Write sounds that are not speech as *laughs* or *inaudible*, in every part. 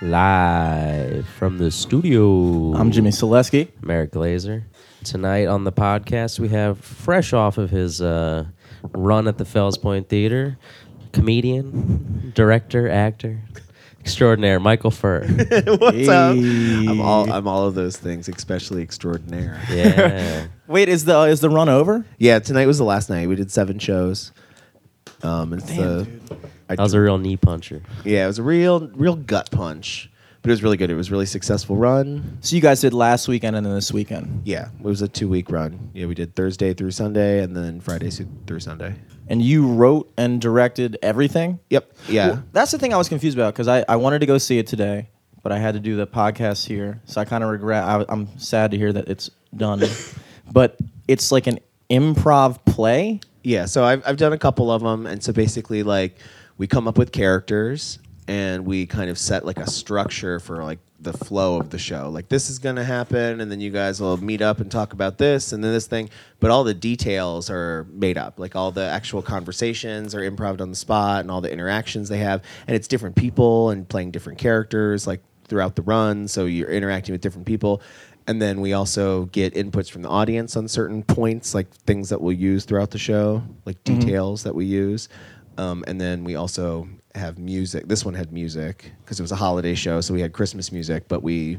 Live from the studio. I'm Jimmy Selesky. Merrick Glazer. Tonight on the podcast, we have fresh off of his uh, run at the Fells Point Theater, comedian, director, actor, extraordinaire, Michael Furr. *laughs* What's up? I'm all I'm all of those things, especially extraordinaire. Yeah. *laughs* Wait, is the is the run over? Yeah, tonight was the last night. We did seven shows. Um, it's Damn, the, dude. I That was a real knee puncher. yeah, it was a real real gut punch, but it was really good. It was a really successful run. So you guys did last weekend and then this weekend, Yeah, it was a two week run. Yeah, we did Thursday through Sunday, and then Friday through Sunday. and you wrote and directed everything. Yep. Yeah. Well, that's the thing I was confused about because I, I wanted to go see it today, but I had to do the podcast here, so I kind of regret. I, I'm sad to hear that it's done, *laughs* but it's like an improv play. Yeah, so I've I've done a couple of them, and so basically, like, we come up with characters, and we kind of set like a structure for like the flow of the show. Like, this is gonna happen, and then you guys will meet up and talk about this, and then this thing. But all the details are made up. Like, all the actual conversations are improv on the spot, and all the interactions they have, and it's different people and playing different characters, like throughout the run. So you're interacting with different people. And then we also get inputs from the audience on certain points, like things that we'll use throughout the show, like mm-hmm. details that we use. Um, and then we also have music. This one had music because it was a holiday show, so we had Christmas music, but we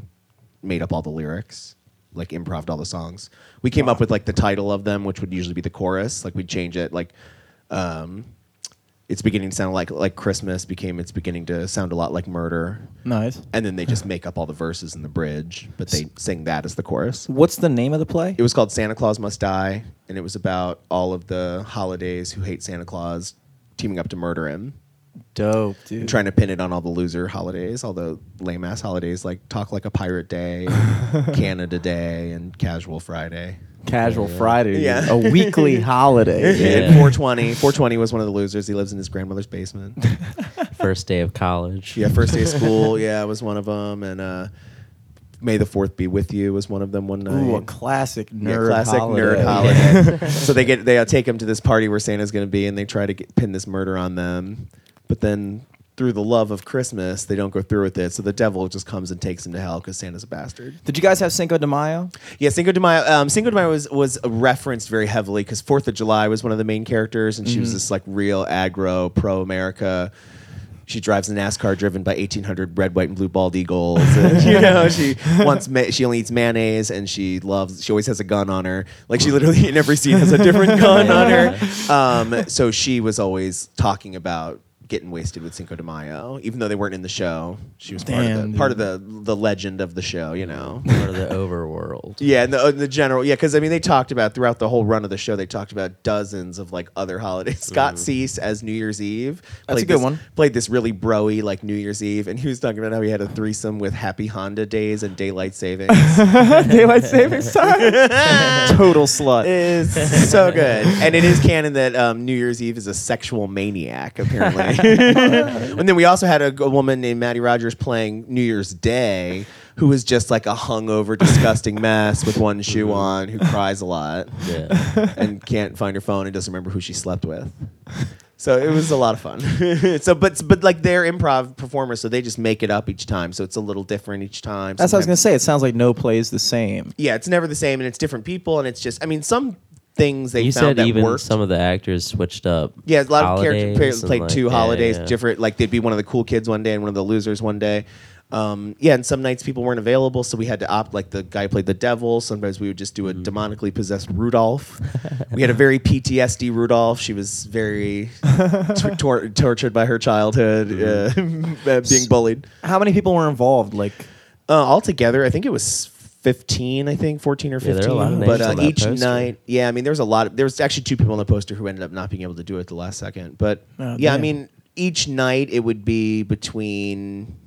made up all the lyrics, like improved all the songs. We came up with like the title of them, which would usually be the chorus. Like we'd change it, like um, it's beginning to sound like like Christmas became it's beginning to sound a lot like murder Nice. and then they just make up all the verses in the bridge, but they sing that as the chorus. What's the name of the play? It was called Santa Claus Must Die, and it was about all of the holidays who hate Santa Claus teaming up to murder him Dope, dude. and trying to pin it on all the loser holidays, all the lame ass holidays like Talk Like a Pirate Day, *laughs* Canada Day, and Casual Friday. Casual Friday. Yeah. A weekly *laughs* holiday. Yeah. *laughs* 420. 420 was one of the losers. He lives in his grandmother's basement. First day of college. Yeah, first day of school. Yeah, was one of them, and uh, May the Fourth be with you was one of them one night. Ooh, a classic nerd Yeah, classic holiday. nerd holiday. *laughs* so they get they uh, take him to this party where Santa's going to be, and they try to get, pin this murder on them. But then through the love of Christmas, they don't go through with it. So the devil just comes and takes him to hell because Santa's a bastard. Did you guys have Cinco de Mayo? Yeah, Cinco de Mayo. Um, Cinco de Mayo was was referenced very heavily because Fourth of July was one of the main characters, and she was this like real aggro pro America. She drives a NASCAR driven by 1,800 red, white, and blue bald eagles. And, *laughs* you know, she wants ma- she only eats mayonnaise, and she loves. She always has a gun on her. Like she literally *laughs* in every scene has a different gun on her. *laughs* Um, so she was always talking about getting wasted with Cinco de Mayo, even though they weren't in the show. She was part of the part of the the legend of the show. You know. *laughs* Part of the overworld. *laughs* Yeah, in the, in the general, yeah, because I mean, they talked about throughout the whole run of the show. They talked about dozens of like other holidays. *laughs* Scott Cease as New Year's Eve. That's a good this- one. Played this really broy like New Year's Eve, and he was talking about how he had a threesome with Happy Honda Days and Daylight Savings. Daylight savings time. Total slut. is so good, and it is canon that um, New Year's Eve is a sexual maniac. Apparently, and then we also had a, a woman named Maddie Rogers playing New Year's Day, who was just like a hungover, disgusting *laughs* mess with one shoe mm-hmm. on, who cries a lot Yeah. and can't find her phone and doesn't remember who she slept with. So it was a lot of fun. *laughs* so, but but like they're improv performers, so they just make it up each time. So it's a little different each time. That's what I was gonna say. It sounds like no play is the same. Yeah, it's never the same, and it's different people, and it's just. I mean, some things they you found said that even worked. some of the actors switched up. Yeah, a lot of holidays characters played like, two yeah, holidays, yeah. different. Like they'd be one of the cool kids one day and one of the losers one day. Um, yeah, and some nights people weren't available, so we had to opt. Like the guy played the devil. Sometimes we would just do a Mm. demonically possessed Rudolph. we had a very PTSD Rudolph. She was very *laughs* t- tor- tortured by her childhood, uh, uh, *laughs* being bullied. How many people were involved? Like, Uh, altogether, I think it was 15, I think 14 or Yeah, 15. there are a lot of but uh, on that each poster. night, yeah, I mean, there was a lot. Of, there was actually two people on the poster who ended up not being able to do it at the last second. But Oh, yeah, I mean, each night it would be between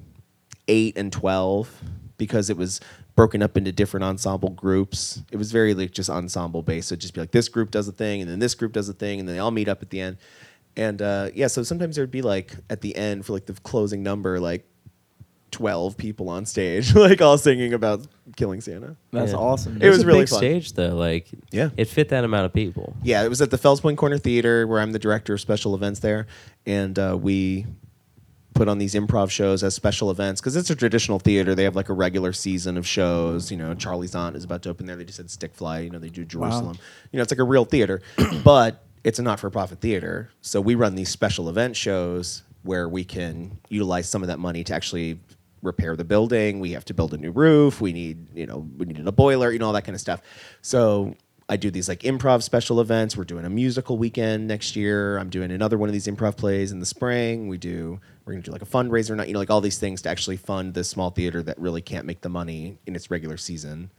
eight and 12 because it was broken up into different ensemble groups. It was very like just ensemble based. So it'd just be like this group does a thing, and then this group does a thing, and then they all meet up at the end. And uh, yeah, so sometimes there'd be like at the end for like the closing number, like 12 people on stage, *laughs* like all singing about killing Santa. that's Yeah. awesome. It was a really big fun. stage though. Like Yeah. it fit that amount of people. Yeah, it was at the Fells Point Corner Theater where I'm the director of special events there, and uh, we put put on these improv shows as special events because it's a traditional theater. They have like a regular season of shows. You know, Charley's Aunt is about to open there. They just had Stick Fly. You know, they do Jerusalem. You know, it's like a real theater, *clears throat* but it's a not-for-profit theater. So we run these special event shows where we can utilize some of that money to actually repair the building. We have to build a new roof. We need, you know, we needed a boiler, you know, all that kind of stuff. So I do these like improv special events. We're doing a musical weekend next year. I'm doing another one of these improv plays in the spring. We do we're gonna do like a fundraiser night, you know, like all these things to actually fund this small theater that really can't make the money in its regular season.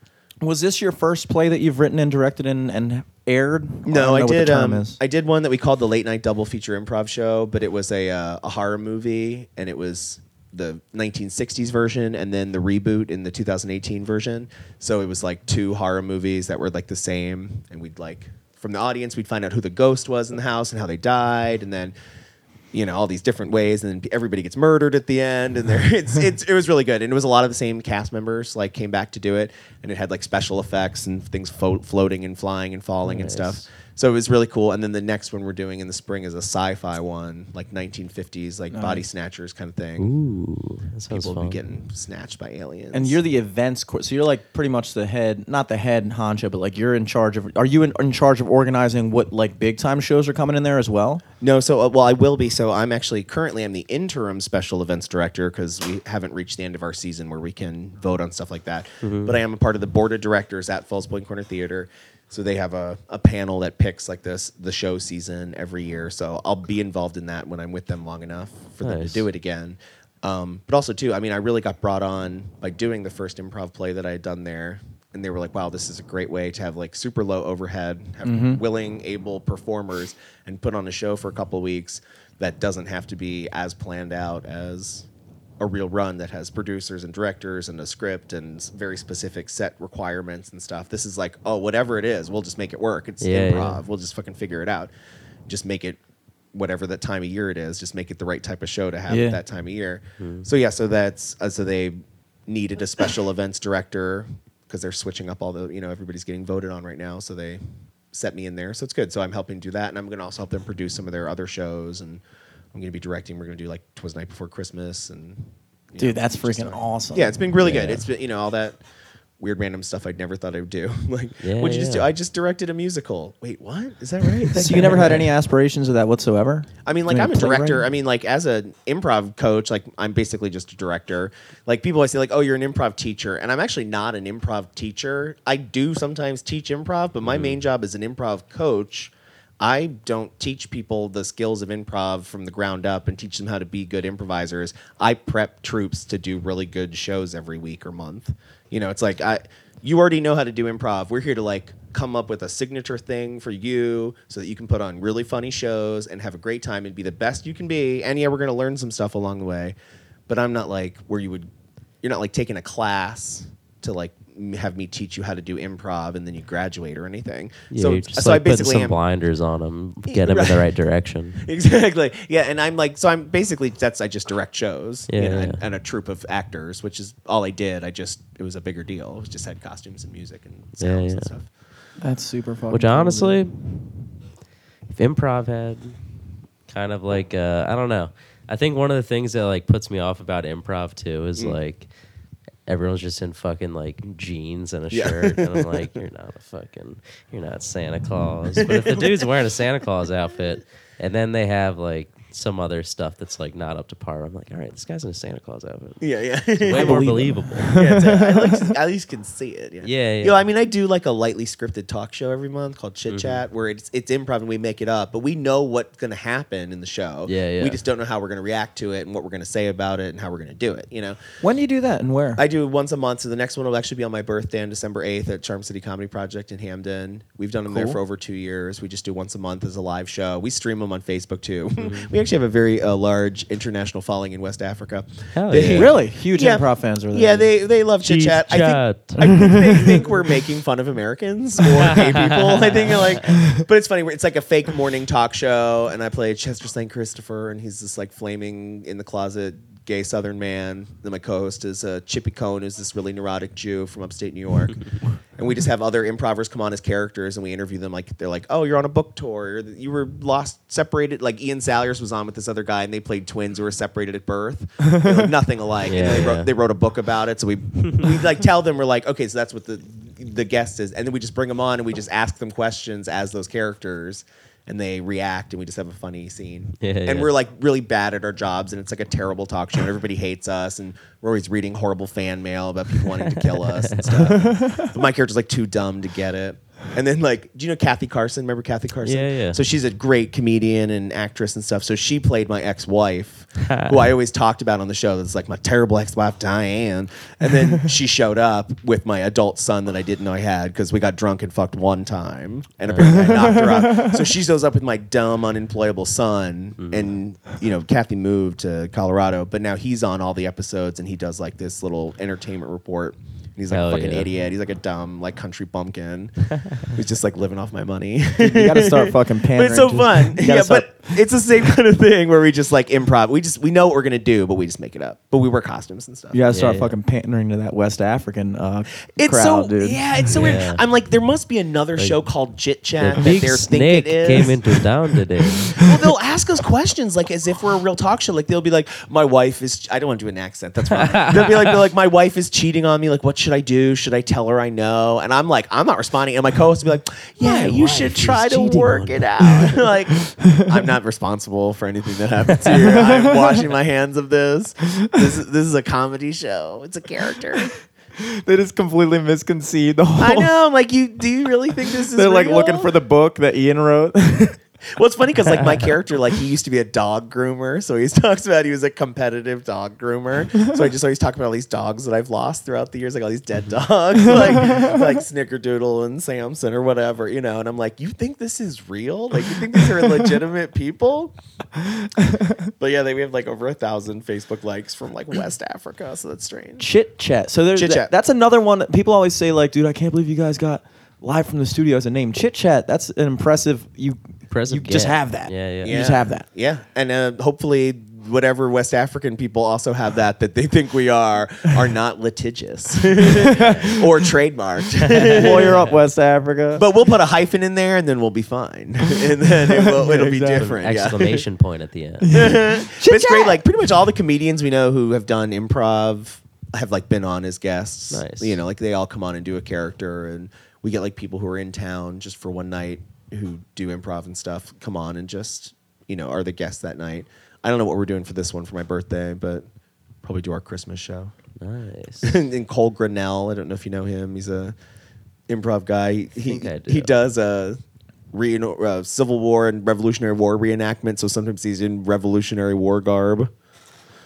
Was this your first play that you've written and directed and, and aired? No, I, the did. Um. I did one that we called the late night double feature improv show, but it was a uh, a horror movie, and it was the 1960s version and then the reboot in the 2018 version. So it was like two horror movies that were like the same, and we'd like from the audience we'd find out who the ghost was in the house and how they died, and then you know all these different ways, and then everybody gets murdered at the end, and there *laughs* it's, it's it was really good, and it was a lot of the same cast members like came back to do it, and it had like special effects and things fo- floating and flying and falling and stuff. So it was really cool. And then the next one we're doing in the spring is a sci-fi one, like 1950s, like body snatchers kind of thing. Ooh, that sounds People fun. be getting snatched by aliens. and you're the events court, so you're like pretty much the head, not the head honcho, but like you're in charge of. Are you in, in charge of organizing what like big time shows are coming in there as well? No, so uh, well, I will be. So I'm actually currently I'm the interim special events director because we haven't reached the end of our season where we can vote on stuff like that. But I am a part of the board of directors at Fells Point Corner Theater. So they have a, a panel that picks like this the show season every year. So I'll be involved in that when I'm with them long enough for them to Nice. do it again. Um, but also too, I mean, I really got brought on by doing the first improv play that I had done there. And they were like, "Wow, this is a great way to have like super low overhead, have willing, able performers, and put on a show for a couple weeks that doesn't have to be as planned out as a real run that has producers and directors and a script and very specific set requirements and stuff. This is like, oh, whatever it is, we'll just make it work. It's Yeah, improv. yeah. We'll just fucking figure it out. Just make it whatever that time of year it is. Just make it the right type of show to have Yeah. at that time of year. So yeah, so that's uh, so they needed a special events director because they're switching up all the you know everybody's getting voted on right now. So they set me in there. So it's good. So I'm helping do that, and I'm going to also help them produce some of their other shows and. I'm going to be directing. We're going to do like Twas Night Before Christmas and Dude, know, that's freaking awesome. Yeah, it's been really good. It's been you know all that weird random stuff I'd never thought I'd do. *laughs* like, Yeah, what'd you just do? I just directed a musical. Wait, what? Is that right? *laughs* So you never had any aspirations of that whatsoever? I mean, like I'm a director. playwriting? I mean, like as an improv coach, like I'm basically just a director. Like people, I say like, oh, you're an improv teacher, and I'm actually not an improv teacher. I do sometimes teach improv, but my mm. main job is an improv coach. I don't teach people the skills of improv from the ground up and teach them how to be good improvisers. I prep troops to do really good shows every week or month. You know, it's like I you already know how to do improv. We're here to like come up with a signature thing for you so that you can put on really funny shows and have a great time and be the best you can be. And yeah, we're going to learn some stuff along the way. But I'm not like where you would you're not like taking a class to like have me teach you how to do improv and then you graduate or anything. Yeah, so just so like I basically put some am blinders on them, *laughs* get them in the Right. right direction. *laughs* exactly yeah and i'm like so i'm basically that's i just direct shows you know, yeah. And, and a troupe of actors which is all i did i just it was a bigger deal it was just had costumes and music and Yeah, sounds yeah. and stuff That's super fun. Which honestly, if improv had kind of like uh, I don't know, I think one of the things that like puts me off about improv too is Mm. like everyone's just in fucking like jeans and a Yeah. shirt, and I'm like, *laughs* you're not a fucking, you're not Santa Claus. But if the *laughs* dude's wearing a Santa Claus outfit, and then they have like some other stuff that's like not up to par, I'm like, all right, this guy's in a Santa Claus outfit. yeah yeah Way more believe believable. *laughs* yeah, it's, I like to- *laughs* at least can see it. Yeah, Yeah, yeah. You know, I mean, I do like a lightly scripted talk show every month called Mm-hmm. Chit Chat, where it's it's improv and we make it up, but we know what's going to happen in the show. Yeah, yeah. We just don't know how we're going to react to it and what we're going to say about it and how we're going to do it. You know, when do you do that and where? I do it once a month. So the next one will actually be on my birthday on December 8th at Charm City Comedy Project in Hampden. We've done them there for over two years. We just do once a month as a live show. We stream them on Facebook too. *laughs* Mm-hmm. we actually have a very uh, large international following in West Africa. Hell They- yeah. really huge Yeah. improv fans are there. Yeah, they they love chit Chit chat. I chat. think, I think they *laughs* think we're making fun of Americans or gay people. I think like, but it's funny. It's like a fake morning talk show, and I play Chester St. Christopher, and he's this like flaming in the closet gay Southern man. Then my co-host is uh, Chippy Cohn, who's this really neurotic Jew from upstate New York, *laughs* and we just have other improvers come on as characters, and we interview them like they're like, "Oh, you're on a book tour. Or you were lost, separated." Like Ian Salyers was on with this other guy, and they played twins who were separated at birth, They look *laughs* nothing alike. Yeah, and they, yeah. wrote, they wrote a book about it, so we we like tell them we're like, okay, so that's what the the guest is, and then we just bring them on and we just ask them questions as those characters. And they react, and we just have a funny scene. Yeah, and yeah. we're like really bad at our jobs, and it's like a terrible talk show, and everybody hates us, and we're always reading horrible fan mail about people wanting to kill us and stuff. *laughs* but my character's like too dumb to get it. And then like, do you know Kathy Carson? Remember Kathy Carson? Yeah, yeah. So she's a great comedian and actress and stuff. So she played my ex-wife, *laughs* who I always talked about on the show. That's like my terrible ex-wife Diane. And then *laughs* she showed up with my adult son that I didn't know I had because we got drunk and fucked one time, and *laughs* apparently I knocked her up. So she shows up with my dumb, unemployable son, Mm-hmm. and you know Kathy moved to Colorado, but now he's on all the episodes and he does like this little entertainment report. And he's like Hell a fucking yeah. idiot. He's like a dumb, like country bumpkin. *laughs* He's just like living off my money. You got to start fucking *laughs* but it's so to- fun. Yeah, start- but it's the same kind of thing where we just like improv. We just we know what we're gonna do, but we just make it up. But we wear costumes and stuff. you got to start yeah. fucking pandering to that West African uh, It's crowd, so dude. yeah, it's so Yeah. weird. I'm like, there must be another Like, show called Chit The Chat that big they're snake thinking it is. came into town today. *laughs* well, they'll ask us questions like as if we're a real talk show. Like they'll be like, "My wife is." I don't want to do an accent. That's wrong. they'll be like, they're like, "My wife is cheating on me. Like, what should I do? Should I tell her I know?" And I'm like, I'm not responding. And my co-host will be like, *laughs* "Yeah, My you wife should is try to cheating work on it out." *laughs* like, I'm not responsible for anything that happens here. *laughs* I'm washing my hands of this. This is, this is a comedy show. It's a character. They just completely misconceived the whole. I know. I'm like, you do you really think this is? They're like real? looking for the book that Ian wrote. Well, it's funny because like my *laughs* character, like he used to be a dog groomer, so he *laughs* talks about he was a competitive dog groomer. So I just always talk about all these dogs that I've lost throughout the years, like all these dead *laughs* dogs, like like Snickerdoodle and Samson or whatever, you know. And I'm like, you think this is real? Like you think these are legitimate people? But yeah, they we have like over a thousand Facebook likes from like West Africa, so that's strange. Chit chat. So there's Chit that- Chat. that's another one that people always say like, dude, I can't believe you guys got live from the studio as a name. Chit chat. That's an impressive. You Impressive You just have that. Yeah, yeah. You just have that. Yeah, and uh, hopefully. Whatever West African people also have that that they think we are are not litigious *laughs* or trademarked. *laughs* Lawyer up West Africa. But we'll put a hyphen in there, and then we'll be fine, *laughs* and then it will, it'll be Exactly. different. yeah. Exclamation point at the end. But it's great. Like pretty much all the comedians we know who have done improv have like been on as guests. Nice. You know, like they all come on and do a character, and we get like people who are in town just for one night who do improv and stuff come on and just you know are the guests that night. I don't know what we're doing for this one for my birthday, but probably do our Christmas show. Nice. *laughs* and Cole Grinnell. I don't know if you know him. He's a improv guy. He I do. he does a re- uh, Civil War and Revolutionary War reenactment. So sometimes he's in Revolutionary War garb.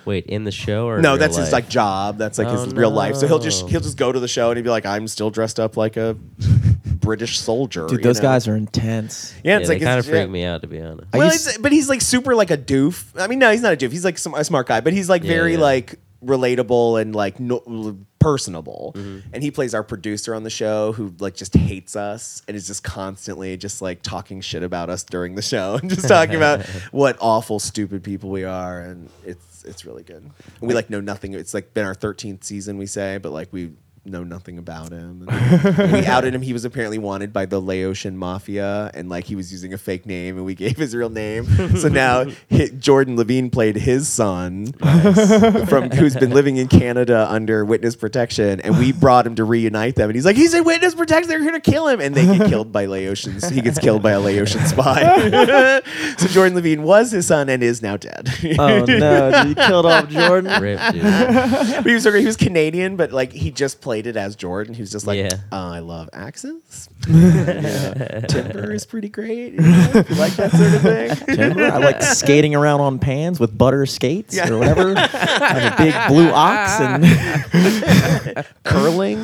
Wait, in the show or no, real that's his like job. That's like Oh, his real life. So he'll just he'll just go to the show and he'd be like, I'm still dressed up like a *laughs* British soldier. dude, those know? guys are intense. Yeah, Yeah, it's they like kind of freaked yeah. me out to be honest. Well, used- but he's like super like a doof. I mean, no, he's not a doof. He's like some, a smart guy, but he's like Yeah, very yeah. like relatable and like no, personable. Mm-hmm. And he plays our producer on the show who like just hates us and is just constantly just like talking shit about us during the show *laughs* and just talking about *laughs* what awful stupid people we are and it's it's really good. And we like know nothing. It's like been our 13th season we say, but like we know nothing about him. *laughs* And we outed him. He was apparently wanted by the Laotian mafia, and like he was using a fake name, and we gave his real name. *laughs* so now hi- Jordan Levine played his son, *laughs* from who's been living in Canada under witness protection, and we brought him to reunite them. And he's like, he's in witness protection. They're here to kill him, and they get killed by Laotians. He gets killed by a Laotian spy. so Jordan Levine was his son and is now dead. Oh no, dude, you killed off Jordan. Rip, dude. But he was so. He was Canadian, but like he just played it as Jordan. who's just like, Yeah. "Uh, I love accents. Yeah. *laughs* *laughs* Timber is pretty great. You, know, if you like that sort of thing. *laughs* Remember? I like skating around on pans with butter skates Yeah. or whatever. I have a big blue ox and Curling.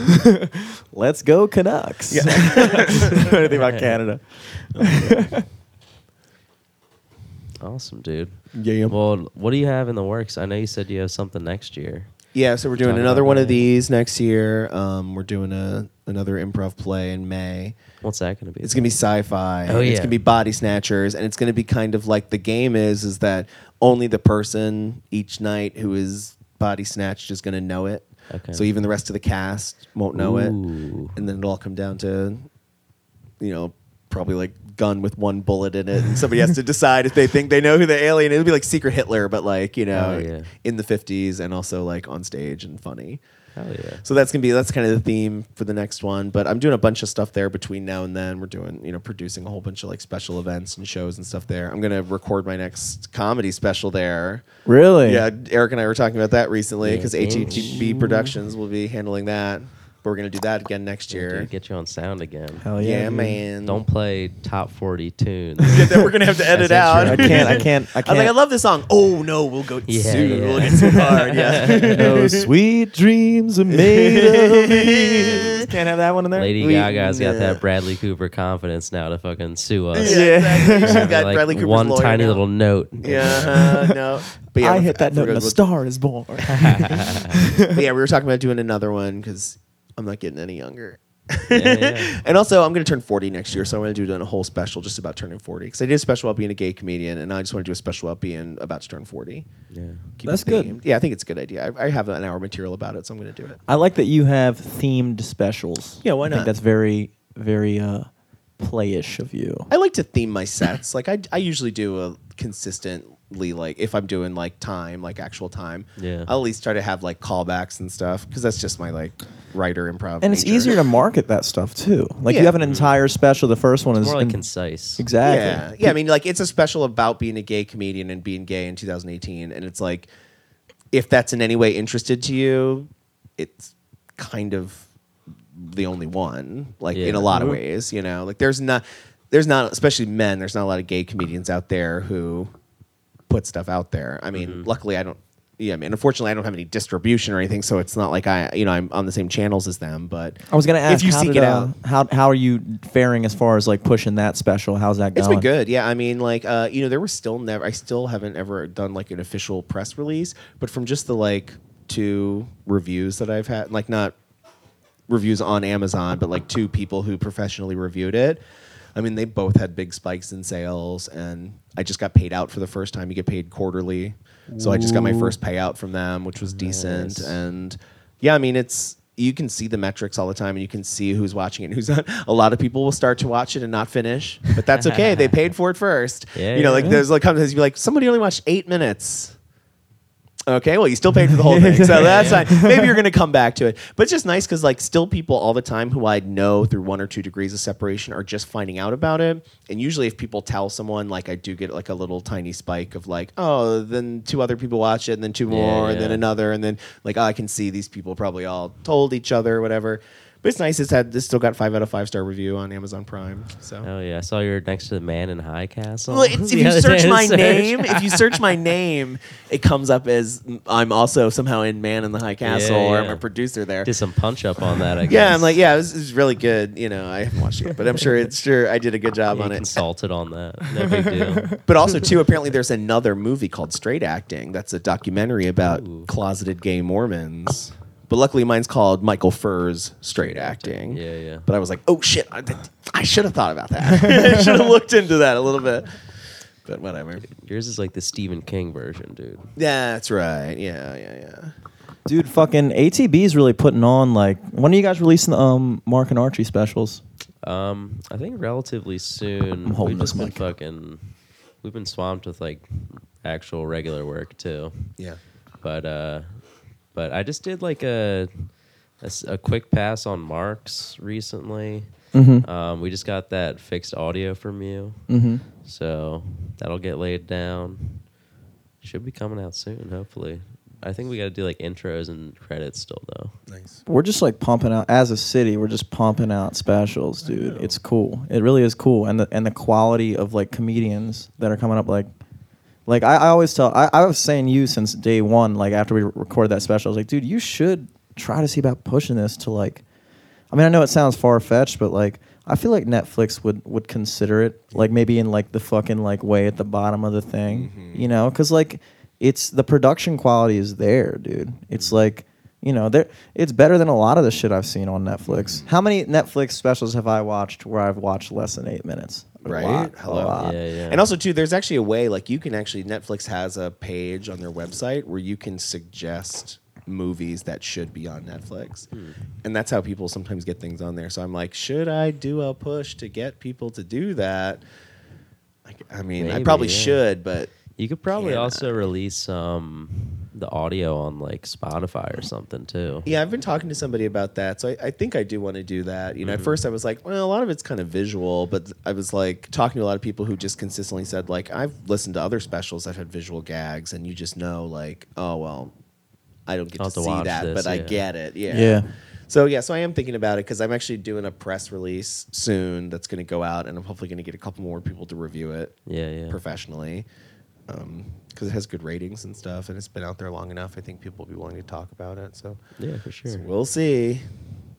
let's go Canucks. Anything about Canada? Awesome, dude. Yeah. Well, what do you have in the works? I know you said you have something next year. Yeah, so we're doing Talk another about one that. of these next year. Um, we're doing a another improv play in May. What's that going to be? It's gonna be sci-fi. Oh, It's yeah. gonna be body snatchers, and it's gonna be kind of like the game is is that only the person each night who is body snatched is gonna know it. Okay. So even the rest of the cast won't know it, Ooh. and then it'll all come down to, you know, probably like gun with one bullet in it, and somebody has to *laughs* decide if they think they know who the alien. It'll be like Secret Hitler, but like you know, Oh, yeah. in the fifties, and also like on stage and funny. Hell yeah. So that's gonna be that's kind of the theme for the next one. But I'm doing a bunch of stuff there between now and then. We're doing you know producing a whole bunch of like special events and shows and stuff there. I'm gonna record my next comedy special there. Really? Yeah, Eric and I were talking about that recently because. HETB Productions will be handling that. But we're gonna do that again next year. Dude, get you on sound again. Hell yeah, yeah, dude. man. Don't play top 40 tunes. *laughs* Yeah, that we're gonna have to edit out. I can't. I can't. I *laughs* I can't. was like, I love this song. Oh no, we'll go Yeah, soon. yeah. We'll get so hard. *laughs* Yeah. Those sweet dreams are made of these. Can't have that one in there. Lady We- Gaga's got that Bradley Cooper confidence now to fucking sue us. Yeah, exactly. She's Have, got like, Bradley Cooper's one tiny now. little note. Yeah, uh, no. But yeah, I hit that note, and a star is born. But yeah, we were talking about doing another one because I'm not getting any younger. Yeah, yeah. *laughs* and also, I'm going to turn 40 next year, so I'm going to do a whole special just about turning 40. Because I did a special about being a gay comedian, and I just want to do a special about being about to turn 40. Yeah. Keep That's good. Yeah, I think it's a good idea. I, I have an hour material about it, so I'm going to do it. I like that you have themed specials. Yeah, why I think not? that's very, very uh, playish of you. I like to theme my sets. Like I, I usually do a consistently like if I'm doing like time, like actual time. Yeah. I'll at least try to have like callbacks and stuff because that's just my like writer improv. And it's nature. easier to market that stuff too. Like Yeah. you have an entire special. The first one is More like in- concise. exactly. Yeah, yeah. I mean, like it's a special about being a gay comedian and being gay in 2018, and it's like if that's in any way interested to you, it's kind of the only one. Like in Yeah. a lot of ways, you know. Like there's not, there's not, especially men. There's not a lot of gay comedians out there who put stuff out there. I mean, Mm-hmm. luckily, I don't. Yeah, I mean, unfortunately, I don't have any distribution or anything, so it's not like I, you know, I'm on the same channels as them. But I was gonna ask if you how seek did, it uh, out, How how are you faring as far as like pushing that special? How's that It's going? been good. Yeah, I mean, like, uh, you know, there was still never. I still haven't ever done like an official press release, but from just the like two reviews that I've had, like not reviews on Amazon, but like two people who professionally reviewed it. I mean, they both had big spikes in sales, and I just got paid out for the first time. You get paid quarterly, so I just got my first payout from them, which was decent. Nice. And yeah, I mean, it's you can see the metrics all the time, and you can see who's watching it, and who's not. *laughs* A lot of people will start to watch it and not finish, but that's okay. they *laughs* paid for it first. Yeah, you know, like yeah. there's like sometimes you be like, somebody only watched eight minutes. Okay, well, you still paid for the whole *laughs* thing, so that's fine. *laughs* Maybe you're going to come back to it, but it's just nice because like still people all the time who I know through one or two degrees of separation are just finding out about it. And usually, if people tell someone, like I do get like a little tiny spike of like, oh, then two other people watch it, and then two more, and then another, and then like oh, I can see these people probably all told each other, or whatever. But it's nice. It's had it's still got five out of five star review on Amazon Prime. So Oh yeah, I saw you're next to the man in High Castle. well, it's, if you *laughs* search my search. name, if you search my name, it comes up as I'm also somehow in Man in the High Castle, or I'm yeah. a producer there. did some punch up on that. I *laughs* guess. Yeah, I'm like, yeah, it was, it was really good. You know, I haven't watched it, yet, but I'm sure it's sure I did a good job Yeah, on you it. consulted on that. No big deal. *laughs* But also, too, apparently there's another movie called Straight Acting. That's a documentary about Ooh. closeted gay Mormons. But luckily, mine's called Michael Furr's Straight Acting. Yeah, yeah. But I was like, oh shit, I, I should have thought about that. I should have looked into that a little bit. But whatever. Yours is like the Stephen King version, dude. Yeah, that's right. Yeah, yeah, yeah. Dude, fucking ATB is really putting on like. When are you guys releasing the um, Mark and Archie specials? Um, I think relatively soon. I'm holding we've just this been mic. fucking. We've been swamped with like actual regular work too. Yeah. But uh, but I just did like a a quick pass on Marks recently. Mm-hmm. Um, we just got that fixed audio from you, mm-hmm. so that'll get laid down. Should be coming out soon, hopefully. I think we got to do like intros and credits still though. Nice. We're just like pumping out as a city. We're just pumping out specials, dude. It's cool. It really is cool, and the and the quality of like comedians that are coming up, like, like I, I always tell. I, I was saying you since day one. Like after we recorded that special, I was like, dude, you should try to see about pushing this to like. I mean, I know it sounds far fetched, but like I feel like Netflix would would consider it, like maybe in like the fucking like way at the bottom of the thing, Mhm. you know, because like it's the production quality is there, dude. It's like you know, there it's better than a lot of the shit I've seen on Netflix. How many Netflix specials have I watched where I've watched less than eight minutes? A Right? lot, a Hello. lot. Yeah, yeah. And also, too, there's actually a way, like, you can actually, Netflix has a page on their website where you can suggest movies that should be on Netflix. And that's how people sometimes get things on there. So I'm like, should I do a push to get people to do that? Like, I mean, I probably yeah. should, but You could probably also release um, the audio on like Spotify or something too. Yeah, I've been talking to somebody about that, so I, I think I do want to do that. You know, at mm-hmm. first I was like, well, a lot of it's kind of visual, but I was like talking to a lot of people who just consistently said, like, I've listened to other specials that had visual gags, and you just know, like, oh well, I don't get I'll to have to see watch that, this, but I yeah. get it. Yeah. Yeah. So yeah, so I am thinking about it because I'm actually doing a press release soon that's going to go out, and I'm hopefully going to get a couple more people to review it Yeah, yeah. professionally Um, because it has good ratings and stuff, and it's been out there long enough. I think people will be willing to talk about it. So Yeah, for sure. so we'll see.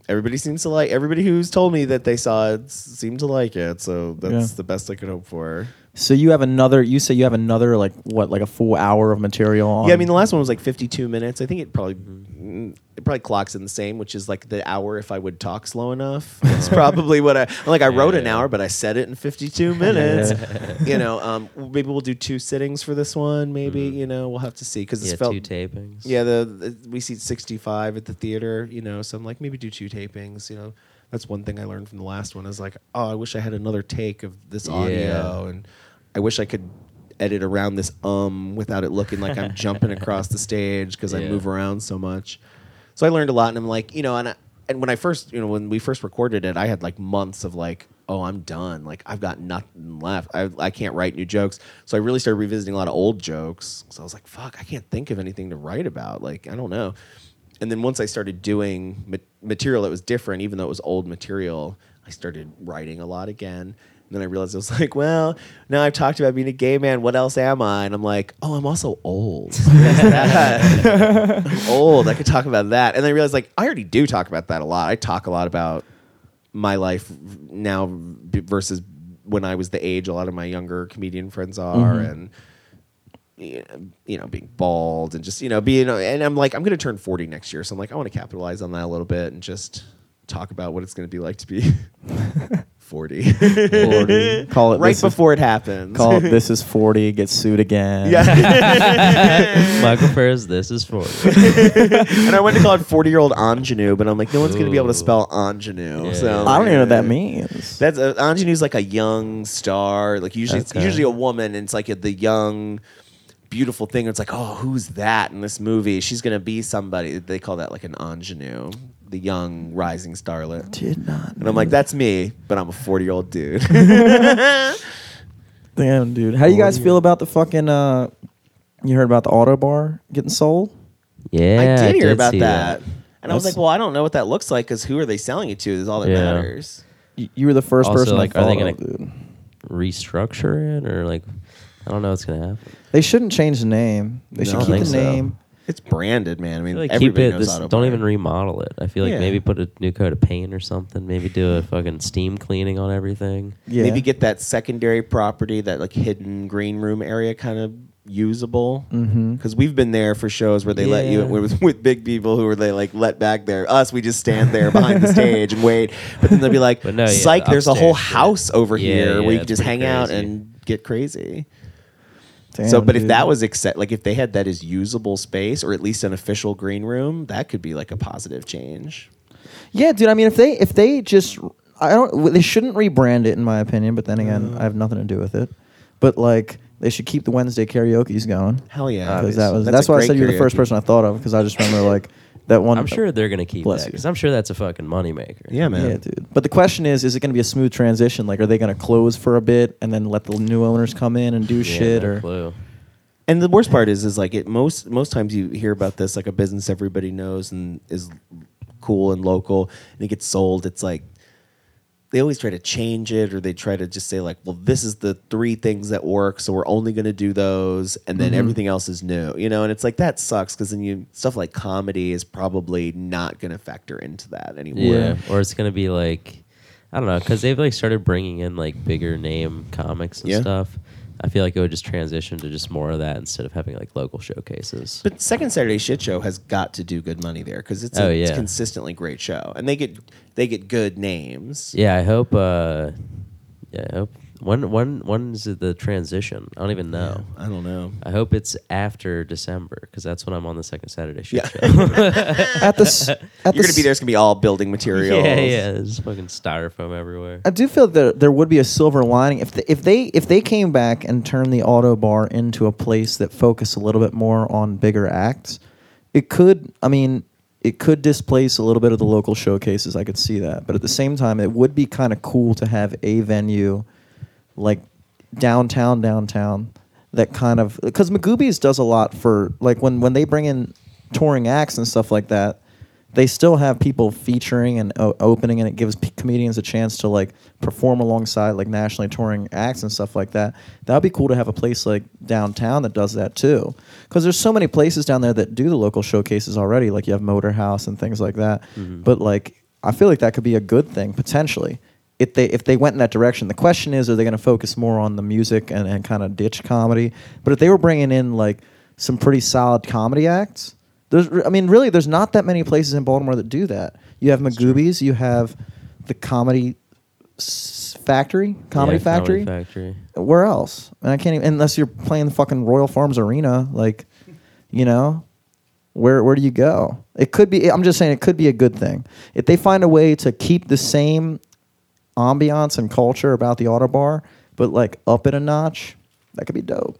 Everybody seems to like. Everybody who's told me that they saw it seemed to like it. So that's Yeah. the best I could hope for. So you have another. You say you have another like what, like a full hour of material. On, yeah, I mean the last one was like 52 minutes. I think it probably mm, it probably clocks in the same, which is like the hour if I would talk slow enough. *laughs* It's probably what I like. I wrote an hour, but I said it in 52 minutes. *laughs* you know, um, maybe we'll do two sittings for this one. Maybe you know we'll have to see because yeah, it's felt two tapings. Yeah, the, the we see 65 at the theater, you know, so I'm like maybe do two tapings, you know. That's one thing I learned from the last one is like, oh, I wish I had another take of this audio Yeah. and I wish I could edit around this um without it looking like I'm jumping across the stage because I Yeah. move around so much. So I learned a lot and I'm like, you know, and I, and when I first, you know, when we first recorded it, I had like months of like, oh, I'm done. Like I've got nothing left. I I can't write new jokes. So I really started revisiting a lot of old jokes. So I was like, fuck, I can't think of anything to write about. Like I don't know. And then once I started doing ma- material that was different, even though it was old material, I started writing a lot again. And then I realized I was *laughs* like, well, now I've talked about being a gay man. What else am I? And I'm like, oh, I'm also old. *laughs* I'm *laughs* old. I could talk about that. And then I realized, like, I already do talk about that a lot. I talk a lot about my life now versus when I was the age a lot of my younger comedian friends are, mm-hmm. and you know, being bald and just you know being. And I'm like, I'm going to turn 40 next year, so I'm like, I want to capitalize on that a little bit and just talk about what it's going to be like to be 40. 40. *laughs* Call it right this is- before it happens. Call it *laughs* this is forty. Get sued again. yeah. *laughs* Michael Furr's, this is for you. and I went to call it 40 year old ingenue, but I'm like, no one's going to be able to Ooh. spell ingenue. Yeah, so. I don't even know what that means. That's uh, ingenue's like a young star. Like usually, it's Okay. usually a woman, and it's like a, the young, beautiful thing. It's like, oh, who's that in this movie? She's gonna be somebody. They call that like an ingenue, the young rising starlet. Did not. And I'm like, that's me, but I'm a 40 year old dude. *laughs* *laughs* damn, dude. How do you guys feel about the fucking? uh You heard about the Ottobar getting sold? Yeah, I did hear about see that. And I was like, well, I don't know what that looks like because who are they selling it to? Is all that Yeah. matters. You, you were the first Also, person like, I are they thought gonna- dude. Restructure it or like, I don't know what's gonna happen. They shouldn't change the name. They No, should I keep think the so. name. It's branded, man. I I mean, feel like keep everybody it. knows This, Ottobar. don't even remodel it. I feel like Yeah. maybe put a new coat of paint or something. Maybe do a fucking steam cleaning on everything. Yeah. Maybe get that secondary property, that like hidden green room area, kind of usable. Mhm. Because we've been there for shows where they let you Yeah. with, with big people who are they like let back there. Us, we just stand there behind the stage and wait. But then they'll be like, But no, yeah, "Psych, there's a whole upstairs shit. house over Yeah, here yeah, where you can it's just hang pretty out crazy. and get crazy." Damn, so, but if that was accept, like if they had that as usable space or at least an official green room, that could be like a positive change. Yeah, dude. I mean, if they if they just I don't they shouldn't rebrand it in my opinion. But then again, I have nothing to do with it. But like they should keep the Wednesday karaoke's going Hell yeah, because that was That's that's, why I said you're the first person I thought of because I just remember like that one. I'm sure they're gonna keep Bless that you. because I'm sure that's a fucking moneymaker. Yeah, man. Yeah, dude. But the question is, is it going to be a smooth transition? Like, are they going to close for a bit and then let the new owners come in and do Yeah, shit? no or clue. And the worst part is, is like it most most times you hear about this like a business everybody knows and is cool and local, and it gets sold. It's like they always try to change it, or they try to just say like, well, this is the three things that work, so we're only going to do those, and then mm-hmm. everything else is new, you know. And it's like that sucks because then you stuff like comedy is probably not going to factor into that anymore. Yeah, or it's gonna be like, I don't know, because they've like started bringing in like bigger name comics and Yeah. stuff. I feel like it would just transition to just more of that instead of having like local showcases. But Second Saturday Shit Show has got to do good money there because it's, Oh, a, it's yeah. consistently great show, and they get they get good names. yeah, I hope. uh Yeah, I hope When when when is it the transition? I don't even know. I don't know. I hope it's after December because that's when I'm on the second Saturday shit Yeah. show. *laughs* *laughs* At the s- at You're the gonna be there. It's gonna be all building materials. yeah, yeah. *laughs* There's fucking styrofoam everywhere. I do feel that there would be a silver lining if the, if they if they came back and turned the Ottobar into a place that focused a little bit more on bigger acts. It could, I mean, it could displace a little bit of the local showcases. I could see that, but at the same time, it would be kind of cool to have a venue like downtown, downtown that kind of because Magooby's does a lot for like when when they bring in touring acts and stuff like that they still have people featuring and o- opening and it gives p- comedians a chance to like perform alongside like nationally touring acts and stuff like that. That would be cool to have a place like downtown that does that too. Because there's so many places down there that do the local showcases already like you have Motorhouse and things like that. Mm-hmm. But like i feel like that could be a good thing potentially if they if they went in that direction the question is are they going to focus more on the music and, and kind of ditch comedy but if they were bringing in like some pretty solid comedy acts there's, I mean, really, there's not that many places in Baltimore that do that. You have Magooby's, you have the Comedy s- Factory, Comedy Yeah, Factory. Comedy Factory. Where else? And I can't even unless you're playing the fucking Royal Farms Arena, like, you know, where where do you go? It could be. I'm just saying, it could be a good thing if they find a way to keep the same ambiance and culture about the Ottobar, but like up it a notch. That could be dope.